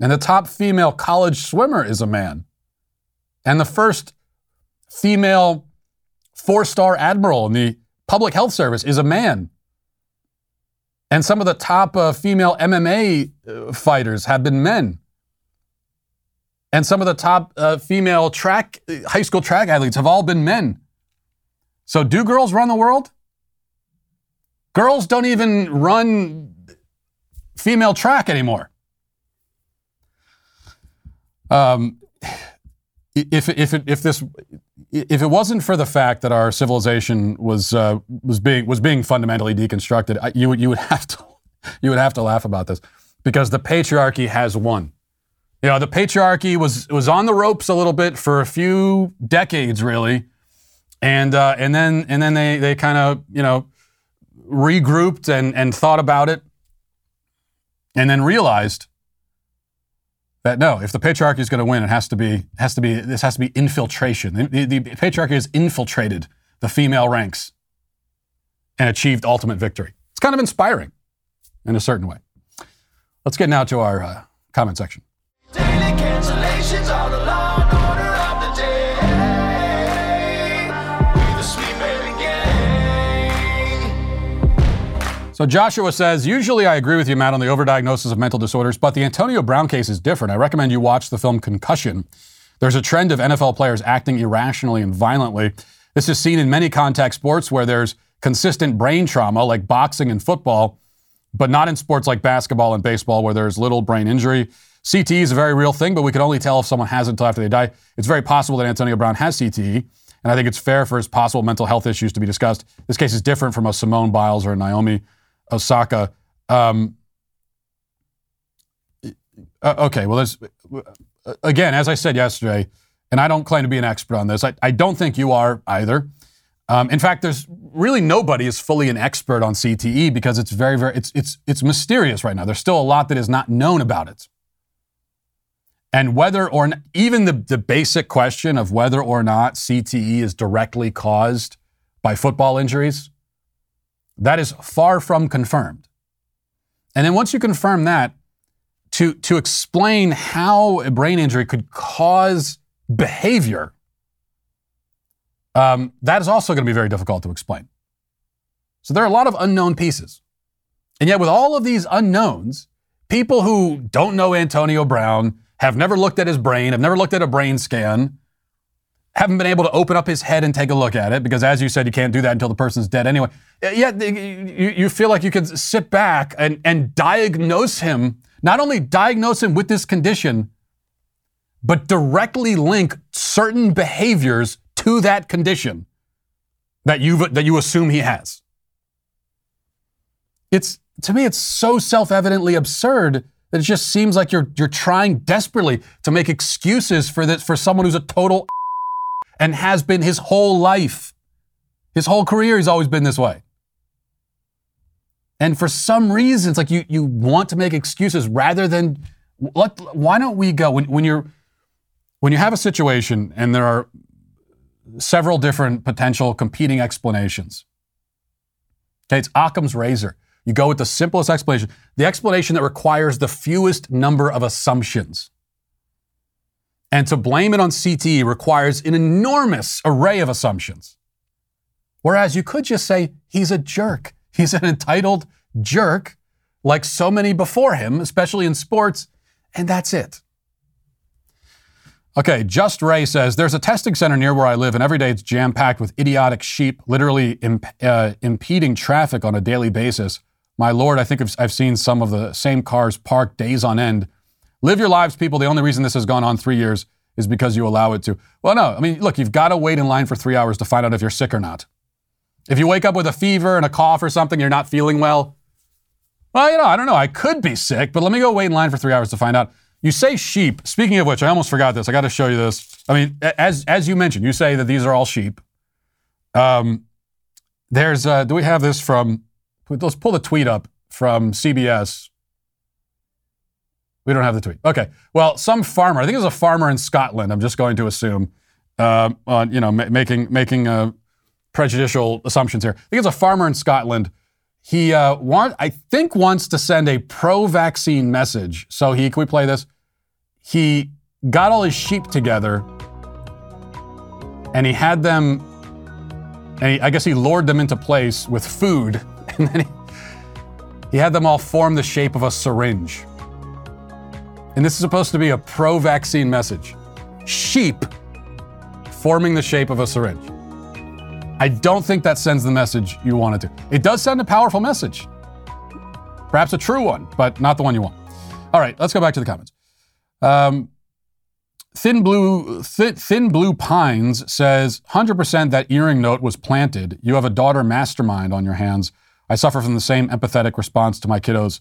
and the top female college swimmer is a man, and the first female four star admiral in the public health service is a man. And some of the top uh, female MMA uh, fighters have been men. And some of the top uh, female track, uh, high school track athletes have all been men. So, do girls run the world? Girls don't even run female track anymore. Um, if, if, if this if it wasn't for the fact that our civilization was uh, was being was being fundamentally deconstructed, you would you would have to you would have to laugh about this because the patriarchy has won. You know, the patriarchy was was on the ropes a little bit for a few decades, really, and uh, and then and then they they kind of you know regrouped and and thought about it, and then realized that no, if the patriarchy is going to win, it has to be has to be this has to be infiltration. The, the, the patriarchy has infiltrated the female ranks and achieved ultimate victory. It's kind of inspiring in a certain way. Let's get now to our uh, comment section. So Joshua says, usually I agree with you, Matt, on the overdiagnosis of mental disorders, but the Antonio Brown case is different. I recommend you watch the film Concussion. There's a trend of NFL players acting irrationally and violently. This is seen in many contact sports where there's consistent brain trauma, like boxing and football, but not in sports like basketball and baseball where there's little brain injury. CTE is a very real thing, but we can only tell if someone has it until after they die. It's very possible that Antonio Brown has CTE, and I think it's fair for his possible mental health issues to be discussed. This case is different from a Simone Biles or a Naomi Osaka. Um, Uh, okay, well, there's, uh, again, as I said yesterday, and I don't claim to be an expert on this, I, I don't think you are either. Um, in fact, there's really nobody is fully an expert on CTE because it's very, very, it's, it's, it's mysterious right now. There's still a lot that is not known about it. And whether or not, even the, the basic question of whether or not CTE is directly caused by football injuries, that is far from confirmed. And then once you confirm that, to, to explain how a brain injury could cause behavior, um, that is also going to be very difficult to explain. So there are a lot of unknown pieces. And yet, with all of these unknowns, people who don't know Antonio Brown, have never looked at his brain, have never looked at a brain scan, haven't been able to open up his head and take a look at it because, as you said, you can't do that until the person's dead anyway. Uh, Yet you, you feel like you can sit back and, and diagnose him, not only diagnose him with this condition, but directly link certain behaviors to that condition that you that you assume he has. It's to me, it's so self-evidently absurd that it just seems like you're you're trying desperately to make excuses for this for someone who's a total and has been his whole life. His whole career, he's always been this way. And for some reason, it's like you, you want to make excuses rather than let, why don't we go when, when you're when you have a situation and there are several different potential competing explanations. Okay, it's Occam's razor. You go with the simplest explanation, the explanation that requires the fewest number of assumptions. And to blame it on CTE requires an enormous array of assumptions. Whereas you could just say, he's a jerk. He's an entitled jerk, like so many before him, especially in sports, and that's it. Okay, Just Ray says there's a testing center near where I live, and every day it's jam packed with idiotic sheep, literally imp- uh, impeding traffic on a daily basis. My lord, I think I've, I've seen some of the same cars parked days on end Live your lives, people. The only reason this has gone on three years is because you allow it to. Well, no. I mean, look, you've got to wait in line for three hours to find out if you're sick or not. If you wake up with a fever and a cough or something, you're not feeling well. Well, you know, I don't know. I could be sick, but let me go wait in line for three hours to find out. You say sheep. Speaking of which, I almost forgot this. I got to show you this. I mean, as as you mentioned, you say that these are all sheep. Um, there's. Uh, do we have this from? Let's pull the tweet up from CBS we don't have the tweet. Okay. Well, some farmer, I think it was a farmer in Scotland, I'm just going to assume, uh, on, you know, ma- making, making uh, prejudicial assumptions here. I think it's a farmer in Scotland. He, uh, want, I think, wants to send a pro vaccine message. So he, can we play this? He got all his sheep together and he had them, and he, I guess he lured them into place with food. And then he, he had them all form the shape of a syringe. And this is supposed to be a pro vaccine message. Sheep forming the shape of a syringe. I don't think that sends the message you want it to. It does send a powerful message. Perhaps a true one, but not the one you want. All right, let's go back to the comments. Um, Thin Blue Thin, Thin Blue Pines says 100% that earring note was planted. You have a daughter mastermind on your hands. I suffer from the same empathetic response to my kiddos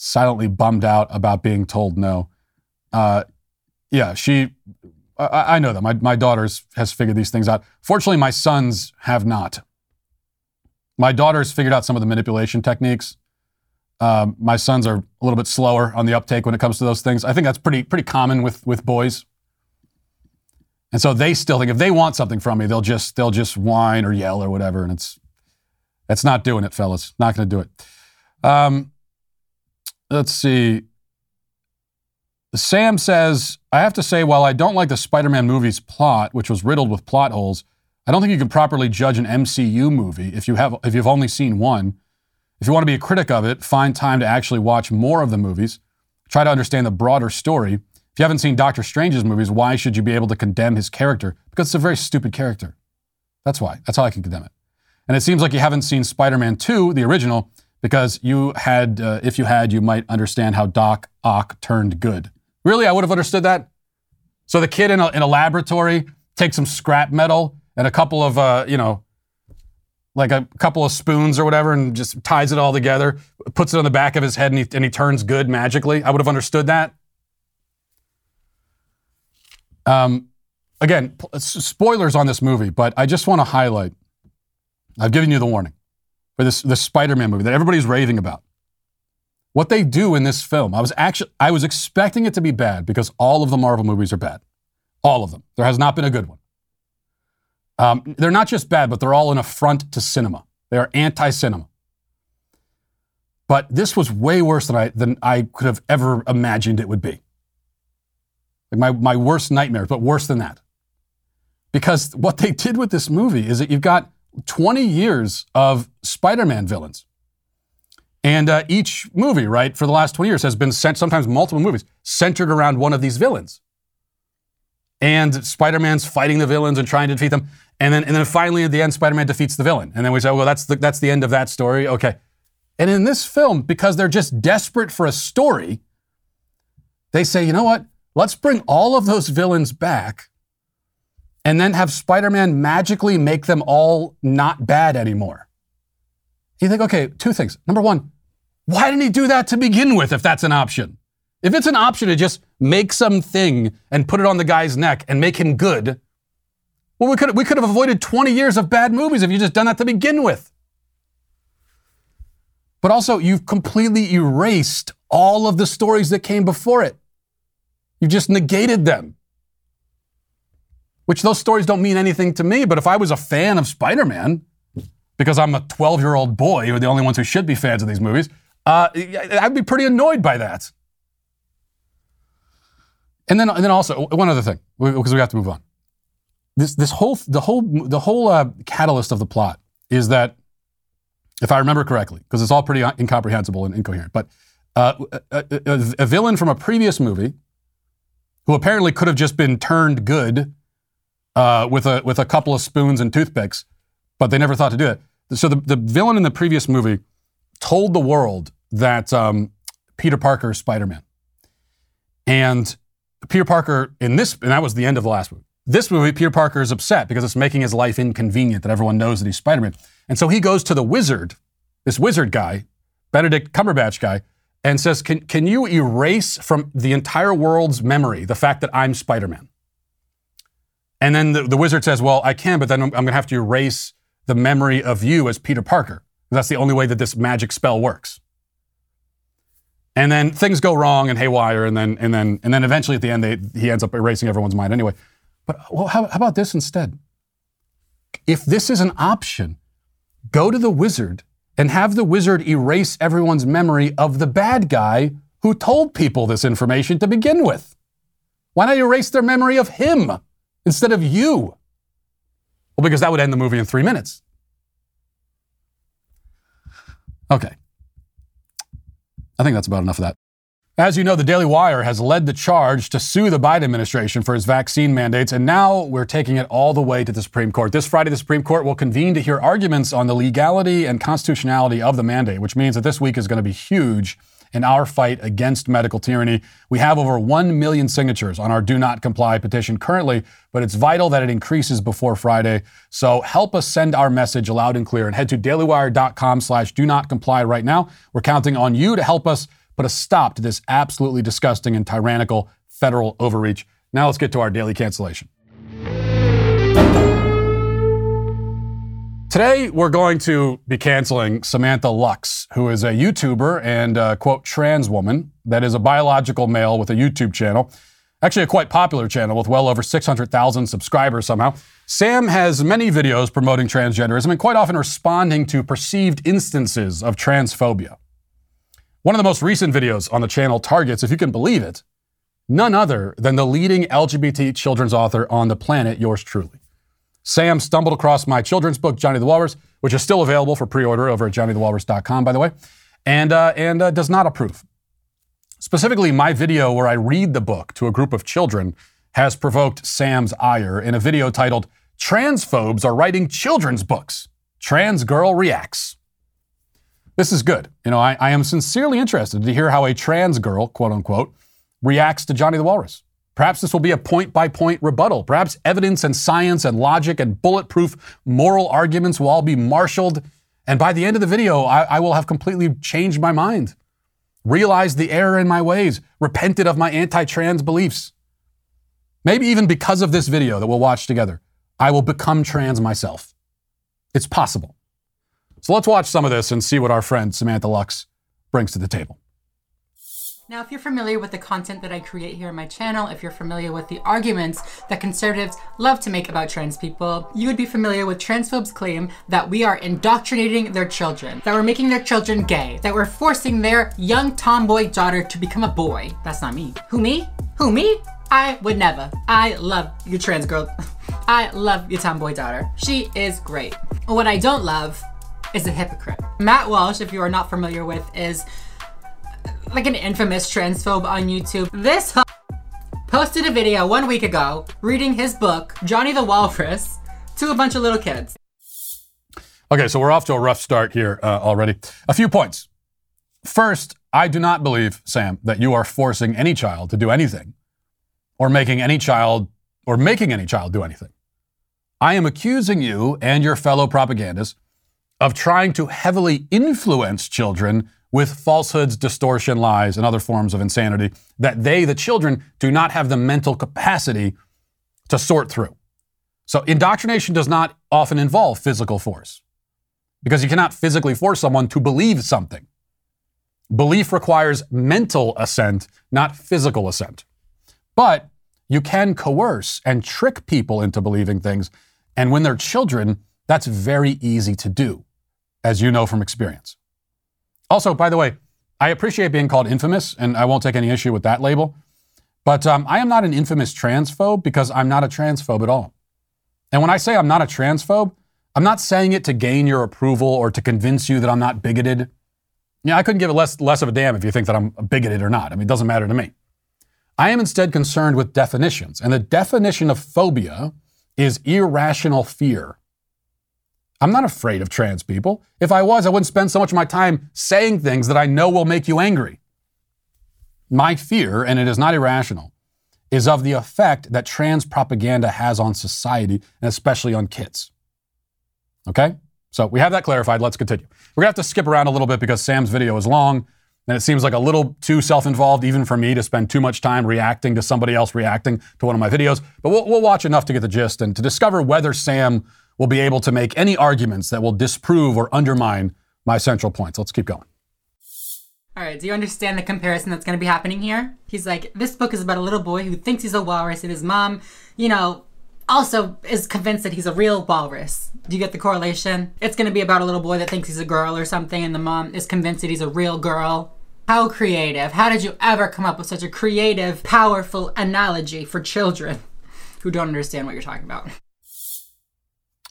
silently bummed out about being told no. Uh, yeah, she. I, I know that my my daughter's has figured these things out. Fortunately, my sons have not. My daughter's figured out some of the manipulation techniques. Um, my sons are a little bit slower on the uptake when it comes to those things. I think that's pretty pretty common with with boys. And so they still think if they want something from me, they'll just they'll just whine or yell or whatever, and it's that's not doing it, fellas. Not going to do it. Um, let's see. Sam says, I have to say, while I don't like the Spider Man movie's plot, which was riddled with plot holes, I don't think you can properly judge an MCU movie if, you have, if you've only seen one. If you want to be a critic of it, find time to actually watch more of the movies. Try to understand the broader story. If you haven't seen Doctor Strange's movies, why should you be able to condemn his character? Because it's a very stupid character. That's why. That's how I can condemn it. And it seems like you haven't seen Spider Man 2, the original, because you had, uh, if you had, you might understand how Doc Ock turned good. Really, I would have understood that. So the kid in a, in a laboratory takes some scrap metal and a couple of, uh, you know, like a couple of spoons or whatever, and just ties it all together, puts it on the back of his head, and he, and he turns good magically. I would have understood that. Um, again, spoilers on this movie, but I just want to highlight. I've given you the warning for this this Spider-Man movie that everybody's raving about. What they do in this film, I was actually I was expecting it to be bad because all of the Marvel movies are bad, all of them. There has not been a good one. Um, they're not just bad, but they're all an affront to cinema. They are anti-cinema. But this was way worse than I than I could have ever imagined it would be. Like my, my worst nightmares, but worse than that. Because what they did with this movie is that you've got 20 years of Spider Man villains. And uh, each movie, right, for the last 20 years has been sent, sometimes multiple movies, centered around one of these villains. And Spider Man's fighting the villains and trying to defeat them. And then, and then finally at the end, Spider Man defeats the villain. And then we say, well, that's the, that's the end of that story. Okay. And in this film, because they're just desperate for a story, they say, you know what? Let's bring all of those villains back and then have Spider Man magically make them all not bad anymore. You think, okay, two things. Number one, why didn't he do that to begin with if that's an option? If it's an option to just make something and put it on the guy's neck and make him good, well, we could, we could have avoided 20 years of bad movies if you just done that to begin with. But also, you've completely erased all of the stories that came before it. You've just negated them. Which those stories don't mean anything to me, but if I was a fan of Spider Man, because I'm a 12 year old boy, you're the only ones who should be fans of these movies, uh, I'd be pretty annoyed by that. And then, and then also one other thing, because we have to move on. This, this whole, the whole, the whole uh, catalyst of the plot is that, if I remember correctly, because it's all pretty incomprehensible and incoherent, but uh, a, a, a, villain from a previous movie who apparently could have just been turned good uh, with a with a couple of spoons and toothpicks, but they never thought to do it. So the, the villain in the previous movie told the world that um, Peter Parker is Spider-Man, and Peter Parker in this, and that was the end of the last movie. This movie, Peter Parker is upset because it's making his life inconvenient that everyone knows that he's Spider-Man, and so he goes to the wizard, this wizard guy, Benedict Cumberbatch guy, and says, can, can you erase from the entire world's memory the fact that I'm Spider Man? And then the, the, wizard says, Well, I can, but then I'm, I'm going to have to erase the memory of you as Peter Parker. That's the only way that this magic spell works. And then things go wrong and haywire, and then, and then, and then eventually at the end, they, he ends up erasing everyone's mind anyway. But well, how, how about this instead? If this is an option, go to the wizard and have the wizard erase everyone's memory of the bad guy who told people this information to begin with. Why not erase their memory of him instead of you? Well, because that would end the movie in three minutes. Okay. I think that's about enough of that. As you know, the Daily Wire has led the charge to sue the Biden administration for its vaccine mandates, and now we're taking it all the way to the Supreme Court. This Friday, the Supreme Court will convene to hear arguments on the legality and constitutionality of the mandate, which means that this week is going to be huge in our fight against medical tyranny. We have over 1 million signatures on our Do Not Comply petition currently, but it's vital that it increases before Friday. So help us send our message loud and clear and head to dailywire.com slash do not comply right now. We're counting on you to help us put a stop to this absolutely disgusting and tyrannical federal overreach. Now let's get to our daily cancellation. Today, we're going to be canceling Samantha Lux, who is a YouTuber and a, quote, trans woman that is a biological male with a YouTube channel. Actually, a quite popular channel with well over 600,000 subscribers somehow. Sam has many videos promoting transgenderism and quite often responding to perceived instances of transphobia. One of the most recent videos on the channel targets, if you can believe it, none other than the leading LGBT children's author on the planet, yours truly. Sam stumbled across my children's book, Johnny the Walrus, which is still available for pre order over at johnnythewalrus.com, by the way, and, uh, and uh, does not approve. Specifically, my video where I read the book to a group of children has provoked Sam's ire in a video titled, Transphobes Are Writing Children's Books. Trans Girl Reacts. This is good. You know, I, I am sincerely interested to hear how a trans girl, quote unquote, reacts to Johnny the Walrus. Perhaps this will be a point by point rebuttal. Perhaps evidence and science and logic and bulletproof moral arguments will all be marshaled. And by the end of the video, I, I will have completely changed my mind, realized the error in my ways, repented of my anti trans beliefs. maybe even because of this video that we'll watch together, I will become trans myself. It's possible. So let's watch some of this and see what our friend Samantha Lux brings to the table. Now, if you're familiar with the content that I create here on my channel, if you're familiar with the arguments that conservatives love to make about trans people, you would be familiar with transphobes' claim that we are indoctrinating their children, that we're making their children gay, that we're forcing their young tomboy daughter to become a boy. That's not me. Who, me? Who, me? I would never. I love your trans girl. I love your tomboy daughter. She is great. What I don't love is a hypocrite. Matt Walsh, if you are not familiar with, is like an infamous transphobe on YouTube. This posted a video one week ago reading his book, Johnny the Walrus, to a bunch of little kids. Okay, so we're off to a rough start here uh, already. A few points. First, I do not believe, Sam, that you are forcing any child to do anything or making any child or making any child do anything. I am accusing you and your fellow propagandists of trying to heavily influence children with falsehoods, distortion, lies, and other forms of insanity that they, the children, do not have the mental capacity to sort through. So, indoctrination does not often involve physical force because you cannot physically force someone to believe something. Belief requires mental assent, not physical assent. But you can coerce and trick people into believing things. And when they're children, that's very easy to do, as you know from experience. Also, by the way, I appreciate being called infamous, and I won't take any issue with that label. But um, I am not an infamous transphobe because I'm not a transphobe at all. And when I say I'm not a transphobe, I'm not saying it to gain your approval or to convince you that I'm not bigoted. Yeah, I couldn't give it less, less of a damn if you think that I'm bigoted or not. I mean, it doesn't matter to me. I am instead concerned with definitions. And the definition of phobia is irrational fear. I'm not afraid of trans people. If I was, I wouldn't spend so much of my time saying things that I know will make you angry. My fear, and it is not irrational, is of the effect that trans propaganda has on society and especially on kids. Okay? So we have that clarified. Let's continue. We're going to have to skip around a little bit because Sam's video is long and it seems like a little too self involved, even for me, to spend too much time reacting to somebody else reacting to one of my videos. But we'll, we'll watch enough to get the gist and to discover whether Sam will be able to make any arguments that will disprove or undermine my central points. Let's keep going. All right, do you understand the comparison that's going to be happening here? He's like, this book is about a little boy who thinks he's a walrus, and his mom, you know, also is convinced that he's a real walrus. Do you get the correlation? It's going to be about a little boy that thinks he's a girl or something, and the mom is convinced that he's a real girl. How creative. How did you ever come up with such a creative, powerful analogy for children who don't understand what you're talking about?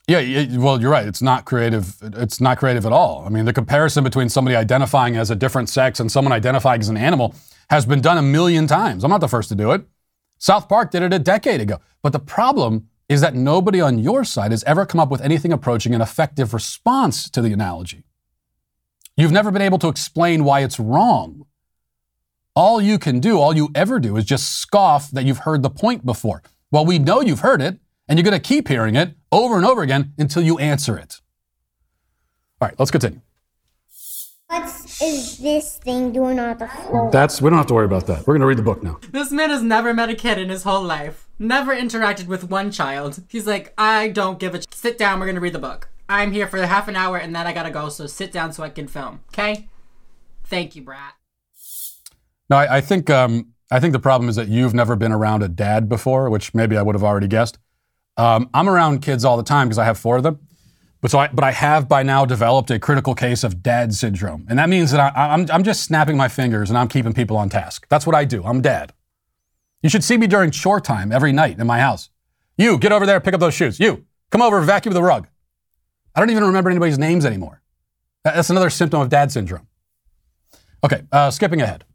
Yeah, well, you're right. It's not creative. It's not creative at all. I mean, the comparison between somebody identifying as a different sex and someone identifying as an animal has been done a million times. I'm not the first to do it. South Park did it a decade ago. But the problem is that nobody on your side has ever come up with anything approaching an effective response to the analogy. You've never been able to explain why it's wrong. All you can do, all you ever do, is just scoff that you've heard the point before. Well, we know you've heard it, and you're going to keep hearing it over and over again until you answer it. All right, let's continue. What is this thing doing on the floor? That's we don't have to worry about that. We're going to read the book now. This man has never met a kid in his whole life. Never interacted with one child. He's like, I don't give a. Ch- Sit down. We're going to read the book. I'm here for half an hour and then I gotta go. So sit down so I can film. Okay? Thank you, Brat. No, I, I think um, I think the problem is that you've never been around a dad before, which maybe I would have already guessed. Um, I'm around kids all the time because I have four of them. But so I, but I have by now developed a critical case of dad syndrome, and that means that I, I'm I'm just snapping my fingers and I'm keeping people on task. That's what I do. I'm dad. You should see me during chore time every night in my house. You get over there, pick up those shoes. You come over, vacuum the rug. I don't even remember anybody's names anymore. That's another symptom of dad syndrome. Okay, uh, skipping ahead.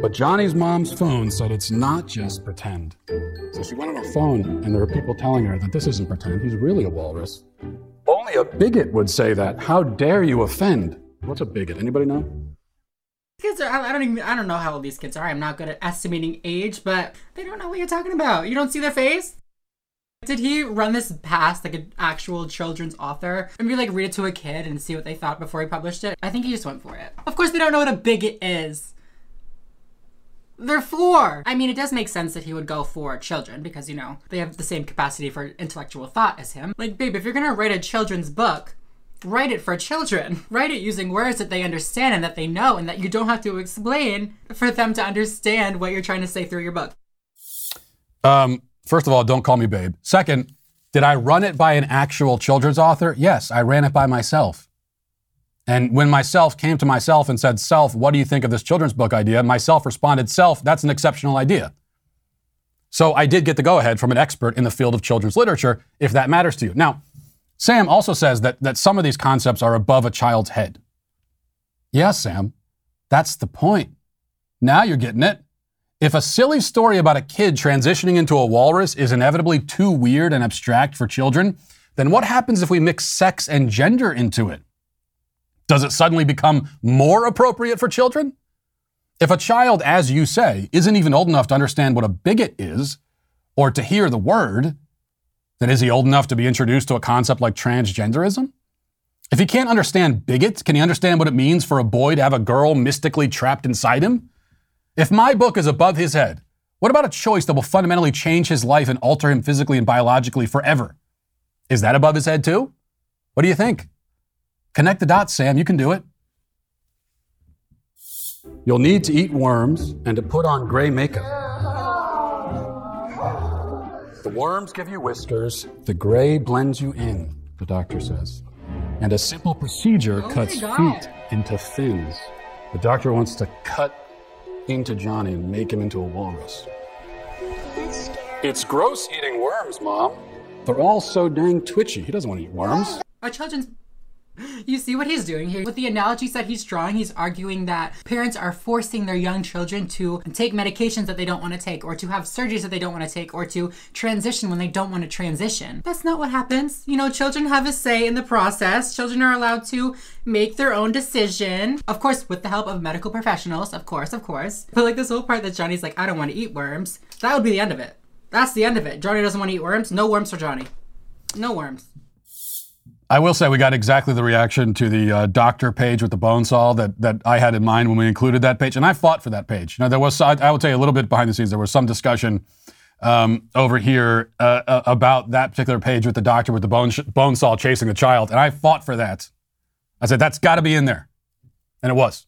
But Johnny's mom's phone said it's not just pretend. So she went on her phone, and there were people telling her that this isn't pretend. He's really a walrus. Only a bigot would say that. How dare you offend? What's a bigot? Anybody know? Kids are, I don't even, I don't know how old these kids are. I'm not good at estimating age, but they don't know what you're talking about. You don't see their face? Did he run this past like an actual children's author and be like read it to a kid and see what they thought before he published it? I think he just went for it. Of course, they don't know what a bigot is. They're four. I mean, it does make sense that he would go for children because, you know, they have the same capacity for intellectual thought as him. Like, babe, if you're gonna write a children's book, write it for children. Write it using words that they understand and that they know and that you don't have to explain for them to understand what you're trying to say through your book. Um, first of all, don't call me babe. Second, did I run it by an actual children's author? Yes, I ran it by myself. And when myself came to myself and said, Self, what do you think of this children's book idea? Myself responded, Self, that's an exceptional idea. So I did get the go ahead from an expert in the field of children's literature, if that matters to you. Now, Sam also says that, that some of these concepts are above a child's head. Yes, Sam, that's the point. Now you're getting it. If a silly story about a kid transitioning into a walrus is inevitably too weird and abstract for children, then what happens if we mix sex and gender into it? Does it suddenly become more appropriate for children? If a child, as you say, isn't even old enough to understand what a bigot is or to hear the word, then is he old enough to be introduced to a concept like transgenderism? If he can't understand bigot, can he understand what it means for a boy to have a girl mystically trapped inside him? If my book is above his head, what about a choice that will fundamentally change his life and alter him physically and biologically forever? Is that above his head too? What do you think? Connect the dots, Sam. You can do it. You'll need to eat worms and to put on gray makeup. The worms give you whiskers, the gray blends you in, the doctor says. And a simple procedure Oh cuts God. feet into fins. The doctor wants to cut into Johnny and make him into a walrus. It's gross eating worms, Mom. They're all so dang twitchy. He doesn't want to eat worms. A children's. You see what he's doing here? With the analogies that he's drawing, he's arguing that parents are forcing their young children to take medications that they don't want to take, or to have surgeries that they don't want to take, or to transition when they don't want to transition. That's not what happens. You know, children have a say in the process. Children are allowed to make their own decision. Of course, with the help of medical professionals, of course, of course. But like this whole part that Johnny's like, I don't want to eat worms, that would be the end of it. That's the end of it. Johnny doesn't want to eat worms. No worms for Johnny. No worms. I will say we got exactly the reaction to the uh, doctor page with the bone saw that, that I had in mind when we included that page, and I fought for that page. Now there was I, I will tell you a little bit behind the scenes. There was some discussion um, over here uh, uh, about that particular page with the doctor with the bone sh- bone saw chasing the child, and I fought for that. I said that's got to be in there, and it was.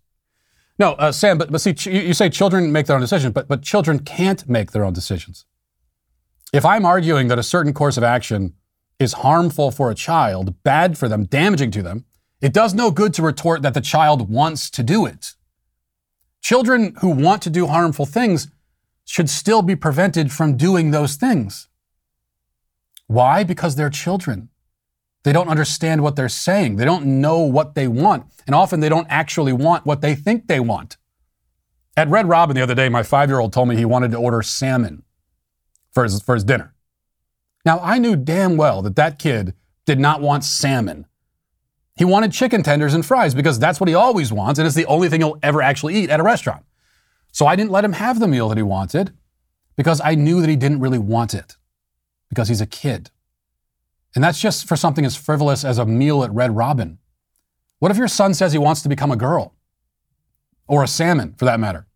No, uh, Sam, but but see, ch- you, you say children make their own decisions, but but children can't make their own decisions. If I'm arguing that a certain course of action is harmful for a child, bad for them, damaging to them, it does no good to retort that the child wants to do it. Children who want to do harmful things should still be prevented from doing those things. Why? Because they're children. They don't understand what they're saying. They don't know what they want. And often they don't actually want what they think they want. At Red Robin the other day, my five year old told me he wanted to order salmon for his, for his dinner. Now, I knew damn well that that kid did not want salmon. He wanted chicken tenders and fries because that's what he always wants, and it's the only thing he'll ever actually eat at a restaurant. So I didn't let him have the meal that he wanted because I knew that he didn't really want it because he's a kid. And that's just for something as frivolous as a meal at Red Robin. What if your son says he wants to become a girl? Or a salmon, for that matter?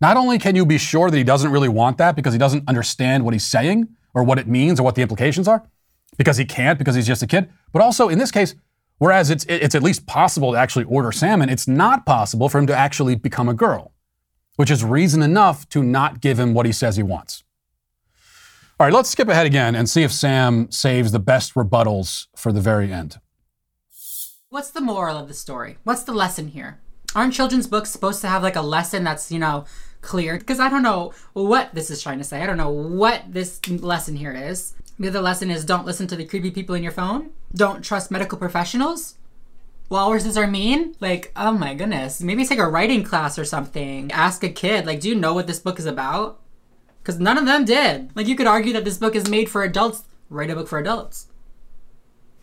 Not only can you be sure that he doesn't really want that because he doesn't understand what he's saying or what it means or what the implications are, because he can't because he's just a kid, but also in this case, whereas it's, it's at least possible to actually order salmon, it's not possible for him to actually become a girl, which is reason enough to not give him what he says he wants. All right, let's skip ahead again and see if Sam saves the best rebuttals for the very end. What's the moral of the story? What's the lesson here? Aren't children's books supposed to have like a lesson that's, you know, clear? Because I don't know what this is trying to say. I don't know what this lesson here is. The other lesson is don't listen to the creepy people in your phone. Don't trust medical professionals. Walruses are mean? Like, oh my goodness. Maybe take a writing class or something. Ask a kid, like, do you know what this book is about? Because none of them did. Like, you could argue that this book is made for adults. Write a book for adults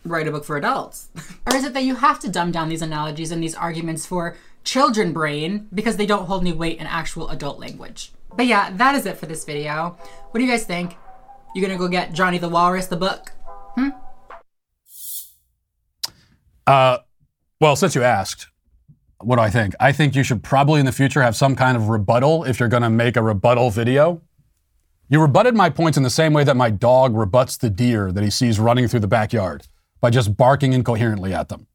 write a book for adults? or is it that you have to dumb down these analogies and these arguments for children brain because they don't hold any weight in actual adult language? But yeah, that is it for this video. What do you guys think? You gonna go get Johnny the Walrus the book? Hmm? Uh, well, since you asked, what do I think? I think you should probably in the future have some kind of rebuttal if you're to make a rebuttal video. You rebutted my points in the same way that my dog rebuts the deer that he sees running through the backyard by just barking incoherently at them.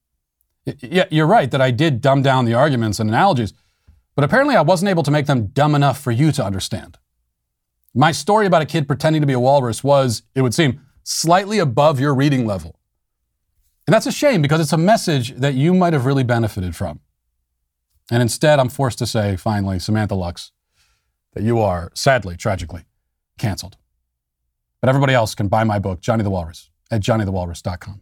Yeah, you're right that I did dumb down the arguments and analogies, but apparently I wasn't able to make them dumb enough for you to understand. My story about a kid pretending to be a walrus was, it would seem, slightly above your reading level. And that's a shame because it's a message that you might have really benefited from. And instead, I'm forced to say, finally, Samantha Lux, that you are, sadly, tragically, canceled. But everybody else can buy my book, Johnny the Walrus, at johnnythewalrus.com.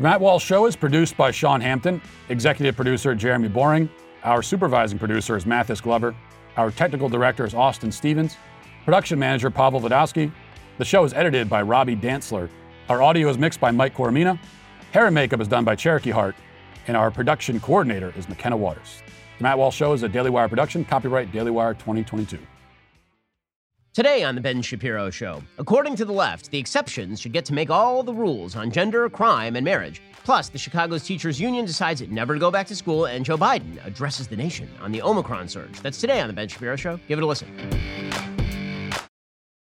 The Matt Walsh Show is produced by Sean Hampton, executive producer Jeremy Boring. Our supervising producer is Mathis Glover. Our technical director is Austin Stevens. Production manager Pavel Vodowski. The show is edited by Robbie Dantzler. Our audio is mixed by Mike Coromina. Hair and makeup is done by Cherokee Hart. And our production coordinator is McKenna Waters. The Matt Walsh Show is a Daily Wire production, copyright Daily Wire 2022. Today on The Ben Shapiro Show, according to the left, the exceptions should get to make all the rules on gender, crime, and marriage. Plus, the Chicago's Teachers Union decides it never to go back to school, and Joe Biden addresses the nation on the Omicron surge. That's today on The Ben Shapiro Show. Give it a listen.